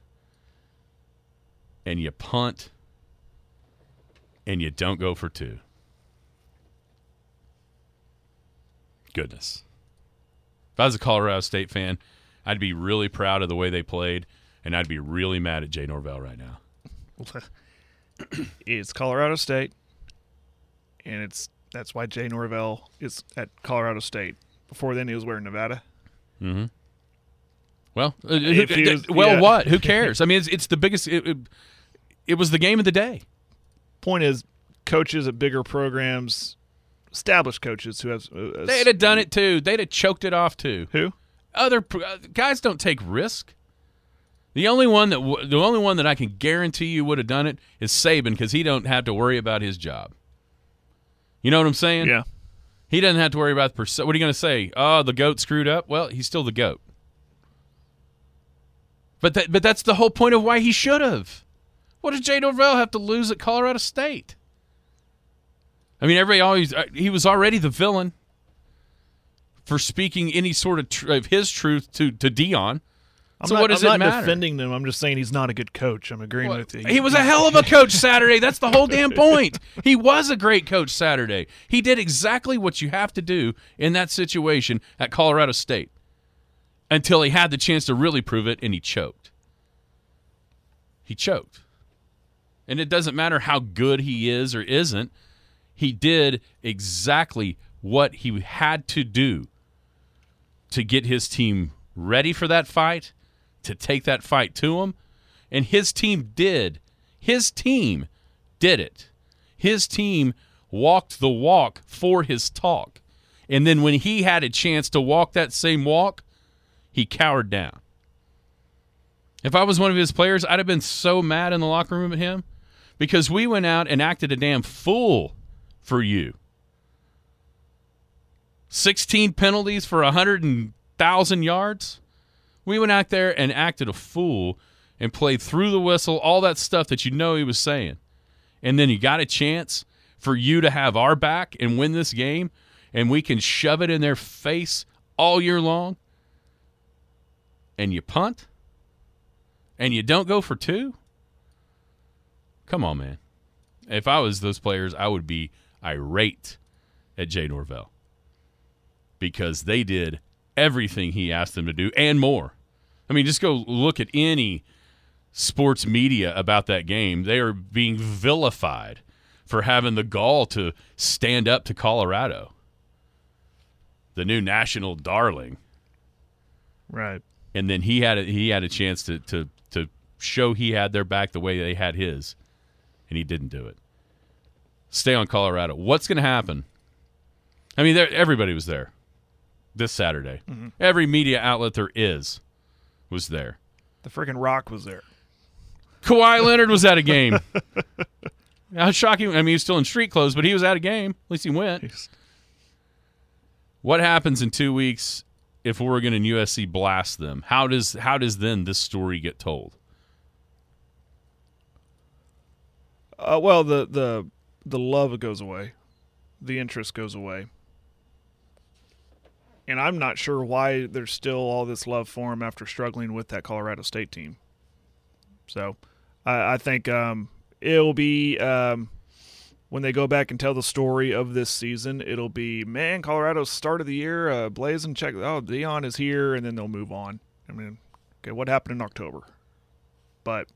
and you punt, and you don't go for two. Goodness. If I was a Colorado State fan, I'd be really proud of the way they played, and I'd be really mad at Jay Norvell right now. it's Colorado State, and it's that's why Jay Norvell is at Colorado State. Before then, he was wearing Nevada. Mm-hmm. Well, uh, who- was- well, yeah. what? Who cares? I mean, it's, it's the biggest. It, it, it was the game of the day. Point is, coaches at bigger programs, established coaches who have uh, They'd have done it too. They'd have choked it off too. Who? Other uh, guys don't take risk. The only one that w- the only one that I can guarantee you would have done it is Saban because he don't have to worry about his job. You know what I'm saying? Yeah. He doesn't have to worry about the percent. What are you going to say? Oh, the goat screwed up. Well, he's still the goat. But that, but that's the whole point of why he should have. What does Jay Norvell have to lose at Colorado State? I mean, everybody always uh, he was already the villain for speaking any sort of, tr- of his truth to to Deion. I'm so not, what does I'm it not matter? defending them. I'm just saying he's not a good coach. I'm agreeing with you. He was a hell of a coach Saturday. That's the whole damn point. He was a great coach Saturday. He did exactly what you have to do in that situation at Colorado State until he had the chance to really prove it and he choked. He choked. And it doesn't matter how good he is or isn't, he did exactly what he had to do to get his team ready for that fight, to take that fight to him. And his team did. His team did it. His team walked the walk for his talk. And then when he had a chance to walk that same walk, he cowered down. If I was one of his players, I'd have been so mad in the locker room at him because we went out and acted a damn fool for you. 16 penalties for 100,000 yards. We went out there and acted a fool and played through the whistle, all that stuff that you know he was saying. And then you got a chance for you to have our back and win this game, and we can shove it in their face all year long. And you punt, and you don't go for two. Come on, man. If I was those players, I would be irate at Jay Norvell because they did everything he asked them to do and more. I mean, just go look at any sports media about that game. They are being vilified for having the gall to stand up to Colorado, the new national darling. Right. And then he had a, he had a chance to, to to show he had their back the way they had his, and he didn't do it. Stay on Colorado. What's going to happen? I mean, there, everybody was there this Saturday. Mhm. Every media outlet there is was there. The freaking Rock was there. Kawhi Leonard was at a game. How shocking! I mean, he was still in street clothes, but he was at a game. At least he went. What happens in two weeks if Oregon and USC blast them? How does how does then this story get told? Uh, well, the the the love goes away, the interest goes away, and I'm not sure why there's still all this love for him after struggling with that Colorado State team. So, I, I think um, it'll be um, when they go back and tell the story of this season. It'll be man, Colorado's start of the year, uh, blazing. Check, oh, Deion is here, and then they'll move on. I mean, okay, what happened in October? But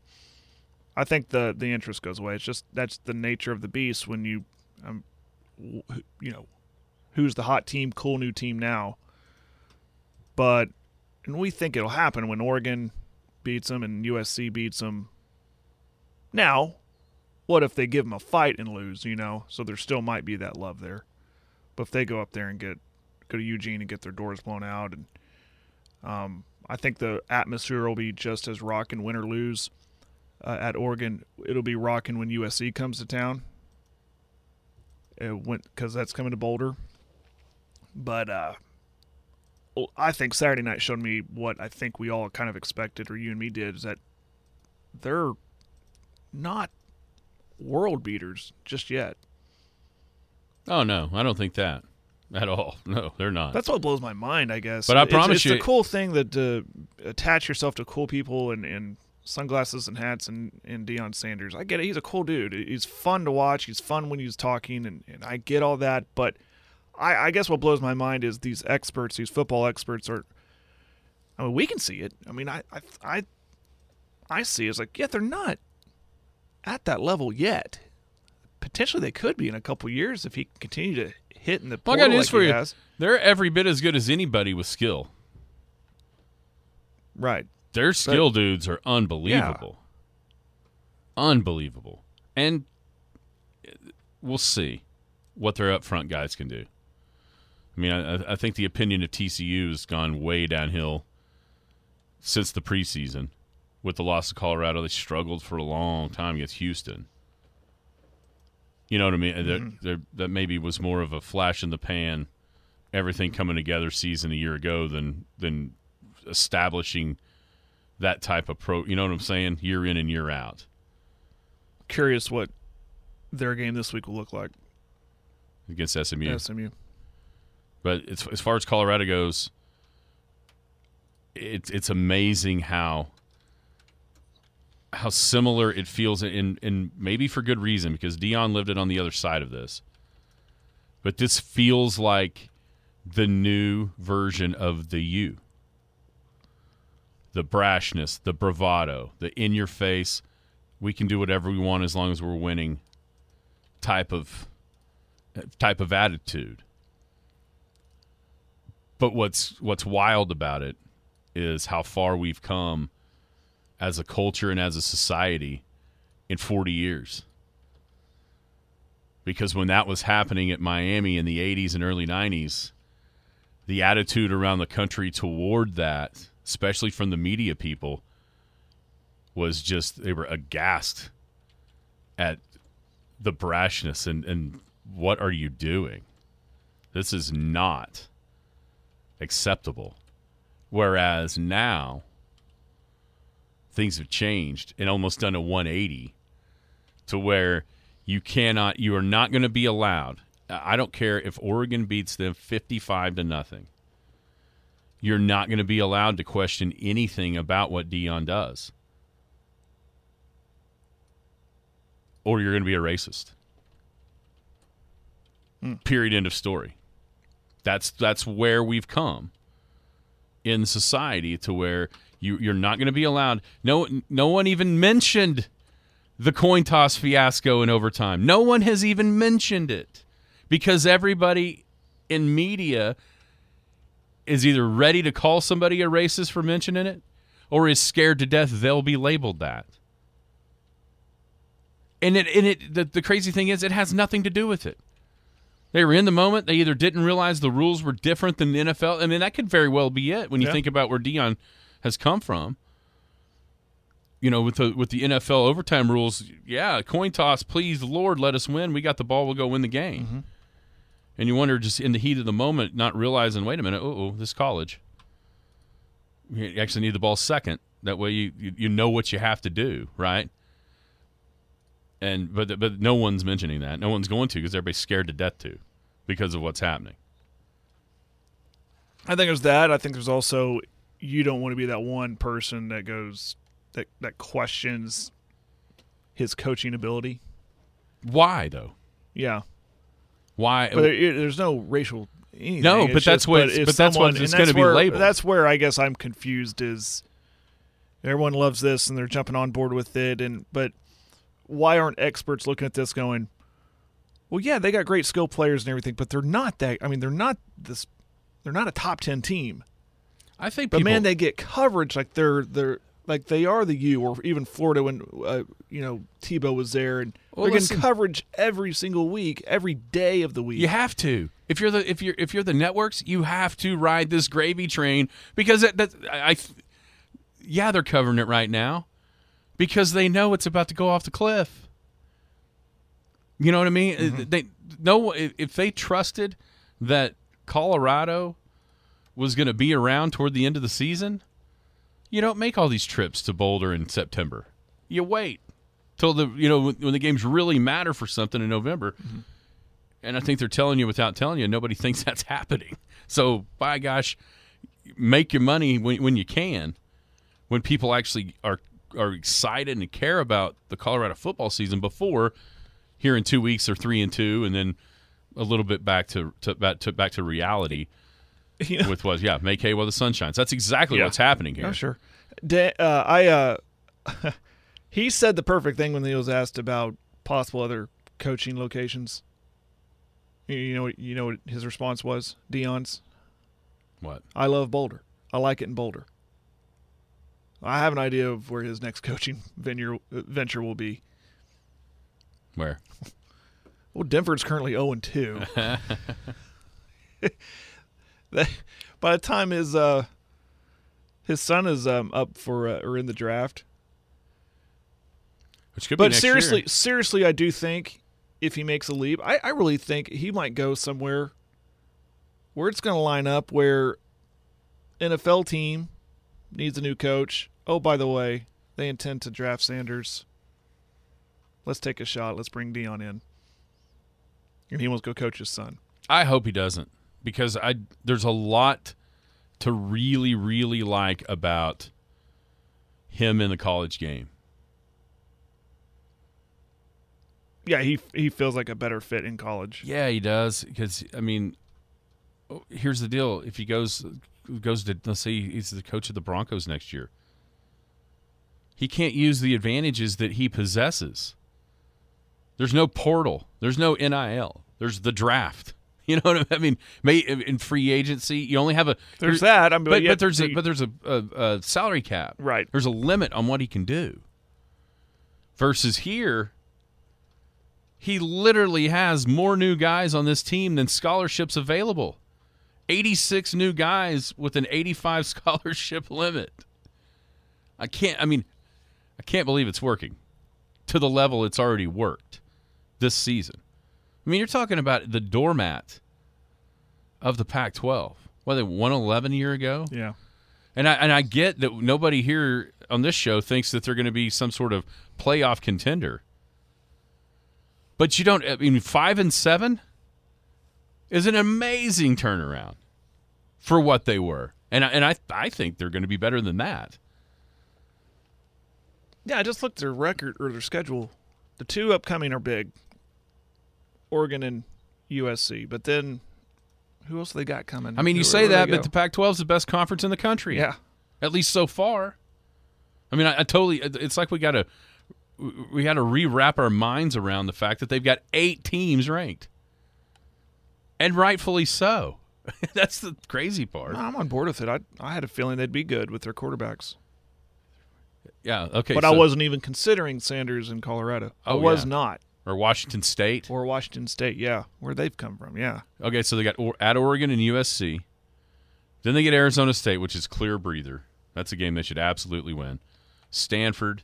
I think the the interest goes away. It's just that's the nature of the beast when you, um, you know, who's the hot team, cool new team now. But and we think it'll happen when Oregon beats them and USC beats them. Now, what if they give them a fight and lose? You know, so there still might be that love there. But if they go up there and get go to Eugene and get their doors blown out, and um, I think the atmosphere will be just as rock and win or lose uh, at Oregon. It'll be rocking when USC comes to town. It went because that's coming to Boulder. But uh, I think Saturday night showed me what I think we all kind of expected, or you and me did, is that they're not world beaters just yet. Oh no, I don't think that at all. No, they're not. That's what blows my mind, I guess. But I It's- promise it's, you- a cool thing that to attach yourself to cool people and, and sunglasses and hats and, and Deion Sanders. I get it. He's a cool dude. He's fun to watch. He's fun when he's talking, and, and I get all that. But I, I guess what blows my mind is these experts, these football experts, are. I mean, we can see it. I mean, I I I, I see. it. It's like, yeah, they're not at that level yet. Potentially, they could be in a couple years if he can continue to hit in the Well, I got news like for you. has. They're every bit as good as anybody with skill. Right. Their skill dudes are unbelievable. Unbelievable. And we'll see what their up front guys can do. I mean, I, I think the opinion of TCU has gone way downhill since the preseason. With the loss of Colorado, they struggled for a long time against Houston. You know what I mean? That- mm-hmm. that, that maybe was more of a flash in the pan, everything coming together season a year ago than than establishing that type of pro. You know what I'm saying? Year in and year out. Curious what their game this week will look like. against SMU. SMU. But it's, as far as Colorado goes, it's it's amazing how how similar it feels, and and maybe for good reason because Deion lived it on the other side of this. But this feels like the new version of the U. The brashness, the bravado, the in your face, we can do whatever we want as long as we're winning type of type of attitude. But what's what's wild about it is how far we've come as a culture and as a society in 40 years. Because when that was happening at Miami in the 80s and early 90s, the attitude around the country toward that, especially from the media people, was just they were aghast at the brashness and, and what are you doing? This is not acceptable. Whereas now, things have changed and almost done a 180 to where you cannot, you are not going to be allowed. I don't care if Oregon beats them 55 to nothing. You're not going to be allowed to question anything about what Deion does. Or you're going to be a racist. Hmm. Period. End of story. That's that's where we've come in society to where you you're not going to be allowed. No no one even mentioned the coin toss fiasco in overtime. No one has even mentioned it because everybody in media is either ready to call somebody a racist for mentioning it or is scared to death they'll be labeled that. And it and it the, the crazy thing is it has nothing to do with it. They were in the moment. They either didn't realize the rules were different than the NFL. I mean, that could very well be it when you Yeah. think about where Deion has come from. you know, with the with the NFL overtime rules, yeah, coin toss, please, Lord, let us win. We got the ball, we'll go win the game. Mm-hmm. And you wonder, just in the heat of the moment, not realizing, wait a minute, oh, this college. You actually need the ball second. That way, you you, you know what you have to do, right? And but but no one's mentioning that. No one's going to because everybody's scared to death to, because of what's happening. I think there's that. I think there's also you don't want to be that one person that goes that that questions his coaching ability. Why though? Yeah, Why? but there, there's no racial. Anything. No, It's but that's just- what- if but that's what it's gonna be where- labeled. That's where I guess I'm confused. Is everyone loves this and they're jumping on board with it, and but why aren't experts looking at this going? Well, yeah, they got great skill players and everything, but they're not that. I mean, they're not this. They're not a top ten team. I think But people, man, they get coverage like they're they're like they are the U or even Florida when uh, you know Tebow was there and Well, they're getting listen. coverage every single week, every day of the week. You have to. If you're the if you're if you're the networks, you have to ride this gravy train because that, that I, I yeah they're covering it right now because they know it's about to go off the cliff. You know what I mean? Mm-hmm. They know if if they trusted that Colorado was going to be around toward the end of the season, you don't make all these trips to Boulder in September. You wait till the you know when, when the games really matter for something in November. Mm-hmm. And I think they're telling you without telling you, nobody thinks that's happening. So, by gosh, make your money when, when you can, when people actually are are excited and care about the Colorado football season before here in two weeks or three and two, and then a little bit back to, to back to back to reality You know? with what yeah make hay while the sun shines. That's exactly Yeah. what's happening here. Oh, sure. Da- uh, I uh, he said the perfect thing when he was asked about possible other coaching locations. You- You know, you know what his response was. Deion's. What? I love Boulder. I like it in Boulder. I have an idea of where his next coaching venture venture will be. Where? Well, Denver's currently 0 and 2. By the time his uh his son is um up for uh, or in the draft, Which could be but next seriously, year. seriously, I do think if he makes a leap, I, I really think he might go somewhere where it's going to line up where NFL team needs a new coach. Oh, by the way, they intend to draft Sanders. Let's take a shot. Let's bring Deion in, and he wants to go coach his son. I hope he doesn't because I there's a lot to really really like about him in the college game. Yeah, he he feels like a better fit in college. Yeah, he does because I mean, oh, here's the deal: if he goes goes to let's say he's the coach of the Broncos next year, he can't use the advantages that he possesses. There's no portal. There's no NIL. There's the draft. You know what I mean? May in free agency, you only have a There's that, I mean, but but there's a but there's a, a, a salary cap. Right. There's a limit on what he can do. Versus here, he literally has more new guys on this team than scholarships available. 86 new guys with an 85 scholarship limit. I can't I mean I can't believe it's working to the level it's already worked this season. I mean, you're talking about the doormat of the Pac-12. What they 111 a year ago? Yeah. And I and I get that nobody here on this show thinks that they're going to be some sort of playoff contender. But you don't. I mean, five and seven is an amazing turnaround for what they were, and I, and I I think they're going to be better than that. Yeah, I just looked at their record or their schedule. The two upcoming are big. Oregon and USC, but then who else they got coming? I mean, you Where- say where that, but the Pac-12 is the best conference in the country. Yeah. at least so far. I mean, I, I totally. Uh, it's like we got to we got to rewrap our minds around the fact that they've got eight teams ranked, and rightfully so. That's the crazy part. No, I'm on board with it. I I had a feeling they'd be good with their quarterbacks, Yeah. Okay. but I wasn't even considering Sanders in Colorado. I Oh, was yeah. not, or Washington State. or Washington State. Yeah, where they've come from. Yeah, Okay, so they got at Oregon and USC. Then they get Arizona State, which is clear breather. That's a game they should absolutely win. Stanford,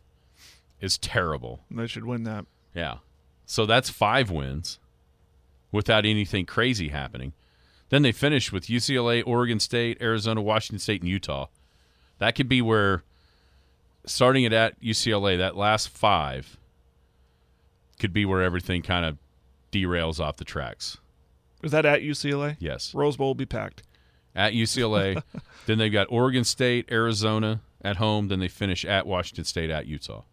is terrible. They should win that. Yeah. So that's five wins without anything crazy happening. Then they finish with UCLA, Oregon State, Arizona, Washington State, and Utah. That could be where, starting it at UCLA, that last five could be where everything kind of derails off the tracks. Is that at UCLA? Yes. Rose Bowl will be packed. At UCLA. then they've got Oregon State, Arizona at home. Then they finish at Washington State, at Utah.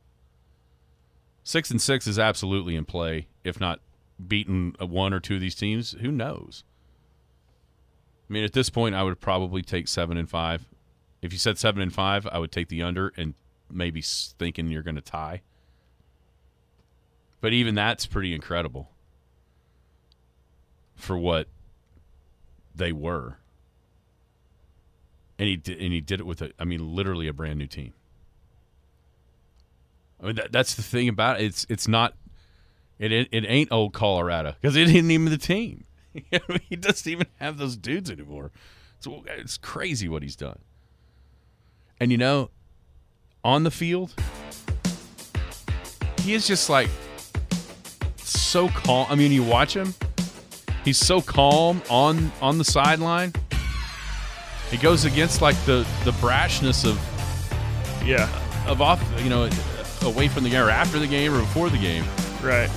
Six and six is absolutely in play, if not beaten one or two of these teams. Who knows? I mean, at this point, I would probably take seven and five. If you said seven and five, I would take the under and maybe thinking you're going to tie. But even that's pretty incredible for what they were. And he did, and he did it with a, I mean, literally a brand new team. I mean, that, that's the thing about it. It's it's not, it it, ain't old Colorado because it ain't even the team. he doesn't even have those dudes anymore. So it's crazy what he's done. And you know, on the field, he is just like so calm. I mean, you watch him, he's so calm on on the sideline. He goes against like the the brashness of yeah of off you know away from the game or after the game or before the game. Right.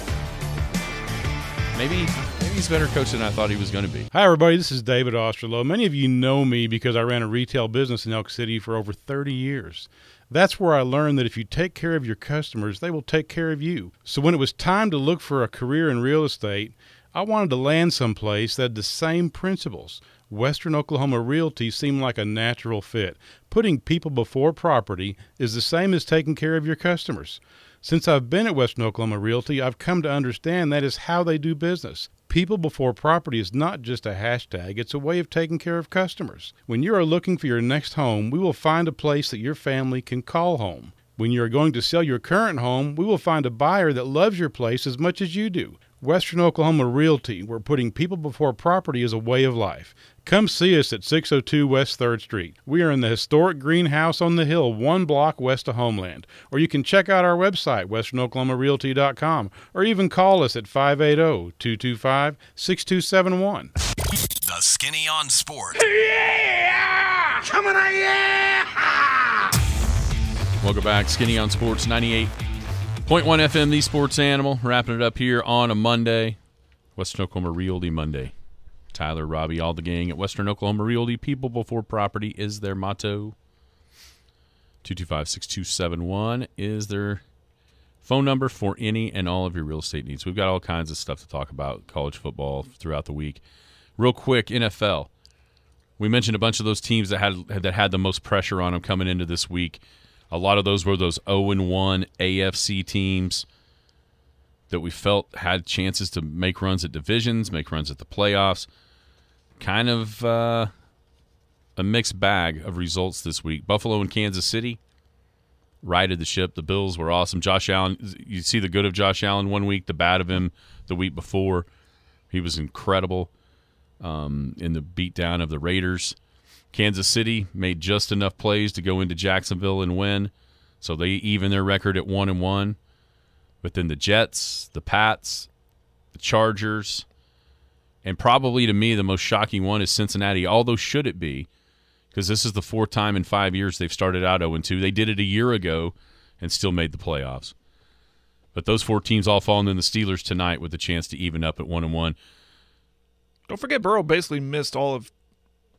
Maybe maybe he's a better coach than I thought he was going to be. Hi, everybody. This is David Osterloh. Many of you know me because I ran a retail business in Elk City for over 30 years. That's where I learned that if you take care of your customers, they will take care of you. So when it was time to look for a career in real estate, I wanted to land someplace that had the same principles. Western Oklahoma Realty seemed like a natural fit. Putting people before property is the same as taking care of your customers. Since I've been at Western Oklahoma Realty, I've come to understand that is how they do business. People before property is not just a hashtag, it's a way of taking care of customers. When you are looking for your next home, we will find a place that your family can call home. When you are going to sell your current home, we will find a buyer that loves your place as much as you do. Western Oklahoma Realty, where putting people before property is a way of life. Come see us at 602 West 3rd Street. We are in the historic greenhouse on the hill, one block west of Homeland. Or you can check out our website, westernoklahomarealty.com, or even call us at 580 225 6271. The Skinny on Sport. Yeah! Coming on, yeah! Welcome back, Skinny on Sports 98.1 FM, the Sports Animal. Wrapping it up here on a Monday, Western Oklahoma Realty Monday. Tyler, Robbie, all the gang at Western Oklahoma Realty. People before property is their motto. 225 6271 is their phone number for any and all of your real estate needs. We've got all kinds of stuff to talk about college football throughout the week. Real quick, NFL. We mentioned a bunch of those teams that had that had the most pressure on them coming into this week. A lot of those were those 0 and 1 AFC teams that we felt had chances to make runs at divisions, make runs at the playoffs. Kind of uh, a mixed bag of results this week. Buffalo and Kansas City righted the ship. The Bills were awesome. Josh Allen, you see the good of Josh Allen one week, the bad of him the week before. He was incredible um, in the beatdown of the Raiders. Kansas City made just enough plays to go into Jacksonville and win, so they even their record at one and one. But then the Jets, the Pats, the Chargers, and probably to me the most shocking one is Cincinnati. Although should it be, because this is the fourth time in five years they've started out 0 2. They did it a year ago and still made the playoffs. But those four teams all falling in the Steelers tonight with a chance to even up at one and one. Don't forget, Burrow basically missed all of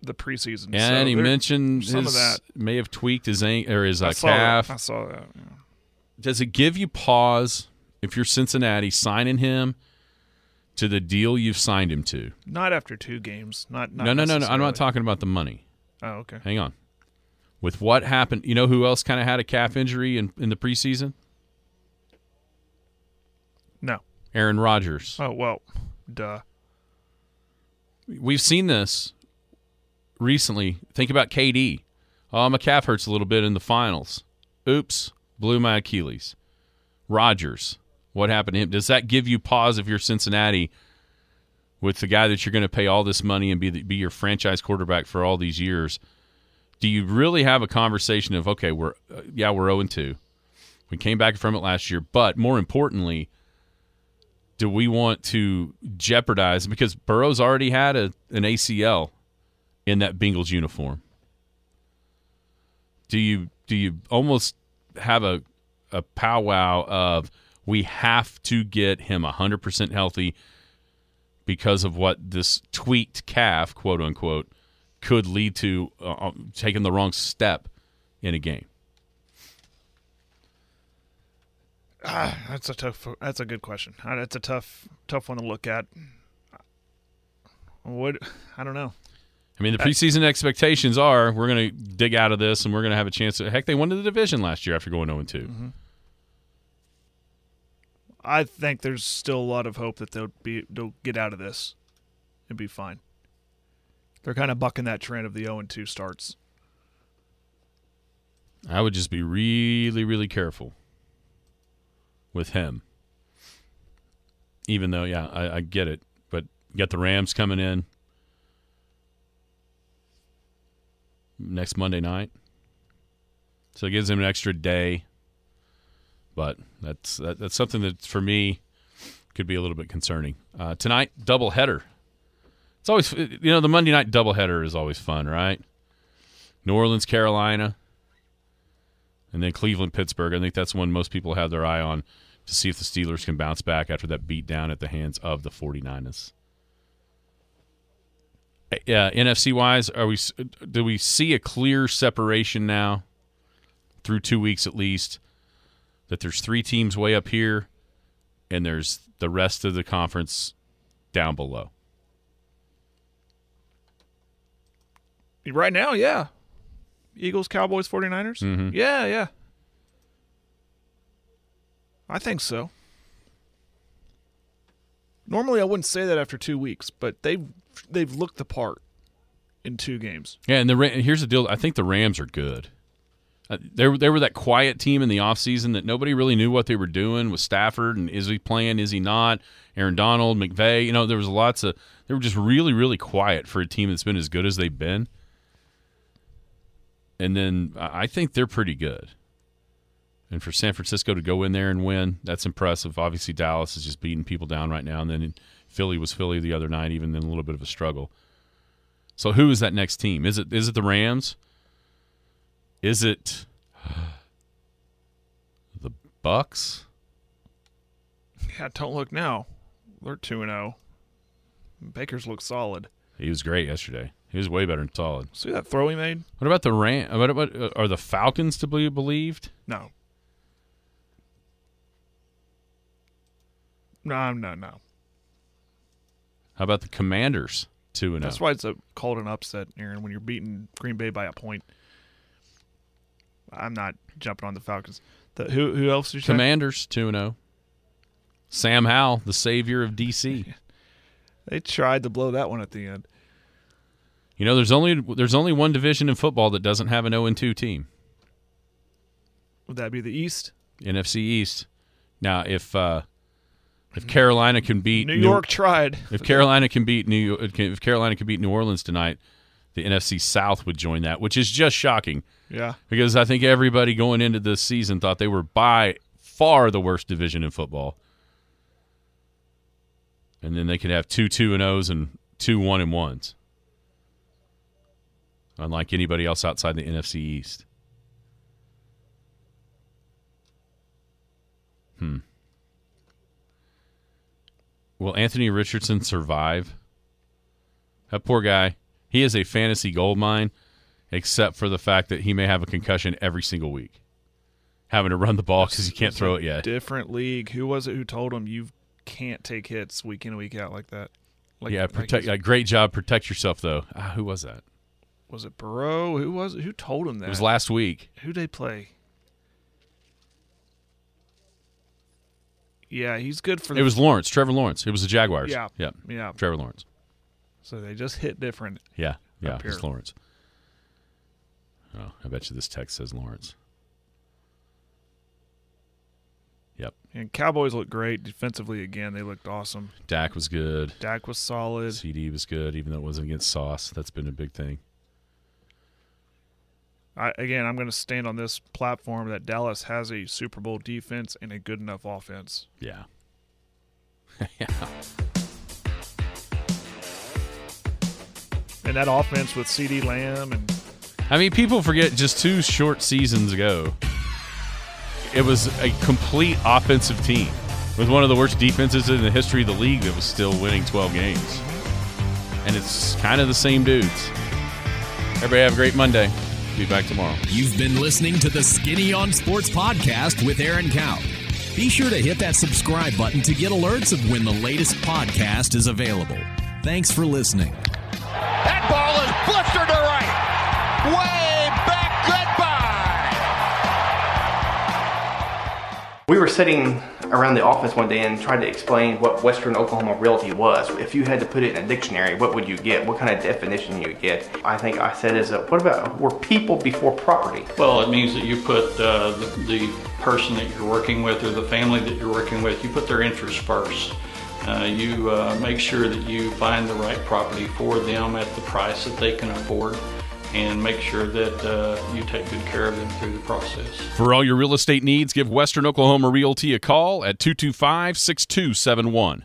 the preseason. And so he there- mentioned some his, of that. may have tweaked his an- or his uh, I saw that. calf. I saw that. yeah. Does it give you pause if you're Cincinnati signing him to the deal you've signed him to? Not after two games. Not, not no, no, no, no. I'm not talking about the money. Oh, okay. Hang on. With what happened, you know who else kind of had a calf injury in, in the preseason? No. Aaron Rodgers. Oh well, duh. We've seen this recently. Think about KD. Oh, my calf hurts a little bit in the finals. Oops, blew my Achilles. Rodgers. What happened to him? Does that give you pause if you're Cincinnati with the guy that you're going to pay all this money and be the, be your franchise quarterback for all these years? Do you really have a conversation of okay, we're uh, yeah, we're 0 2. We came back from it last year, but more importantly, do we want to jeopardize because Burrow's already had a, an ACL in that Bengals uniform? Do you do you almost have a a powwow of we have to get him 100% healthy because of what this tweaked calf, quote unquote, could lead to uh, taking the wrong step in a game? Ah, that's a tough. That's a good question. Uh, That's a tough, tough one to look at. What I don't know. I mean, the preseason expectations are we're going to dig out of this and we're going to have a chance. To, heck, they won the division last year after going 0 2. Mm-hmm. I think there's still a lot of hope that they'll be they'll get out of this and be fine. They're kind of bucking that trend of the 0 2 starts. I would just be really, really careful with him. Even though, yeah, I, I get it. But you got the Rams coming in next Monday night. So it gives him an extra day. But that's that, that's something that for me could be a little bit concerning. Uh, tonight, double header. It's always you know the Monday night double header is always fun, right? New Orleans, Carolina, and then Cleveland, Pittsburgh. I think that's one most people have their eye on to see if the Steelers can bounce back after that beat down at the hands of the 49ers. Yeah, NFC wise, are we do we see a clear separation now through 2 weeks at least that there's three teams way up here and there's the rest of the conference down below. Right now, yeah. Eagles, Cowboys, 49ers? Mhm. Yeah, yeah. I think so. Normally I wouldn't say that after 2 weeks, but they've they've looked the part in two games. Yeah, and the here's the deal. I think the Rams are good. Uh, they were they were that quiet team in the offseason that nobody really knew what they were doing with Stafford and is he playing, is he not? Aaron Donald, McVay. You know, there was lots of they were just really really quiet for a team that's been as good as they've been. And then I think they're pretty good. And for San Francisco to go in there and win, that's impressive. Obviously, Dallas is just beating people down right now, and then Philly was Philly the other night, even in a little bit of a struggle. So, who is that next team? Is it is it the Rams? Is it the Bucks? Yeah, don't look now. They're 2 and 0. Bakers look solid. He was great yesterday. He was way better than solid. See that throw he made? What about the Ram? What about uh, are the Falcons to be believed? No. No, no, no. How about the Commanders? Two and oh? That's why it's a, called an upset, Aaron, when you're beating Green Bay by a point. I'm not jumping on the Falcons. The, who who else did you? Commanders two and zero. Sam Howell, the savior of DC. They tried to blow that one at the end. You know, there's only there's only one division in football that doesn't have an 0 and 2 team. Would that be the East? NFC East. Now, if uh, if Carolina can beat New York tried. if Carolina can beat New York, if Carolina can beat New Orleans tonight, the NFC South would join that, which is just shocking. Yeah. because I think everybody going into this season thought they were by far the worst division in football, and then they could have two two and O's and two one and ones, unlike anybody else outside the NFC East. Hmm. Will Anthony Richardson survive? That poor guy. He is a fantasy gold mine, except for the fact that he may have a concussion every single week, having to run the ball because he can't throw it yet. Different league. Who was it who told him you can't take hits week in and week out like that? Like, yeah, protect. uh, great job. Protect yourself, though. Ah, who was that? was it Burrow? Who was it? Who told him that? It was last week. Who they play? Yeah, he's good for. The It was Lawrence, Trevor Lawrence. It was the Jaguars. Yeah. Yep. Yeah. Trevor Lawrence. So they just hit different. Yeah. Yeah. It's here. Lawrence. Oh, I bet you this text says Lawrence. Yep. And Cowboys look great defensively again. They looked awesome. Dak was good. Dak was solid. CeeDee was good, even though it wasn't against Sauce. That's been a big thing. I, again, I'm going to stand on this platform that Dallas has a Super Bowl defense and a good enough offense. Yeah. yeah. And that offense with CeeDee Lamb and I mean, people forget just two short seasons ago, it was a complete offensive team with one of the worst defenses in the history of the league that was still winning 12 games. And it's kind of the same dudes. Everybody have a great Monday. Be back tomorrow. You've been listening to the Skinny on Sports podcast with Aaron Cow. Be sure to hit that subscribe button to get alerts of when the latest podcast is available. Thanks for listening. That ball is blistered to right. Way back goodbye. We were sitting around the office one day and tried to explain what Western Oklahoma Realty was. If you had to put it in a dictionary, what would you get? What kind of definition you get? I think I said is, a, what about were people before property? Well, it means that you put uh, the, the person that you're working with or the family that you're working with, you put their interests first. Uh, you uh, make sure that you find the right property for them at the price that they can afford and make sure that uh, you take good care of them through the process. For all your real estate needs, give Western Oklahoma Realty a call at 225 6271.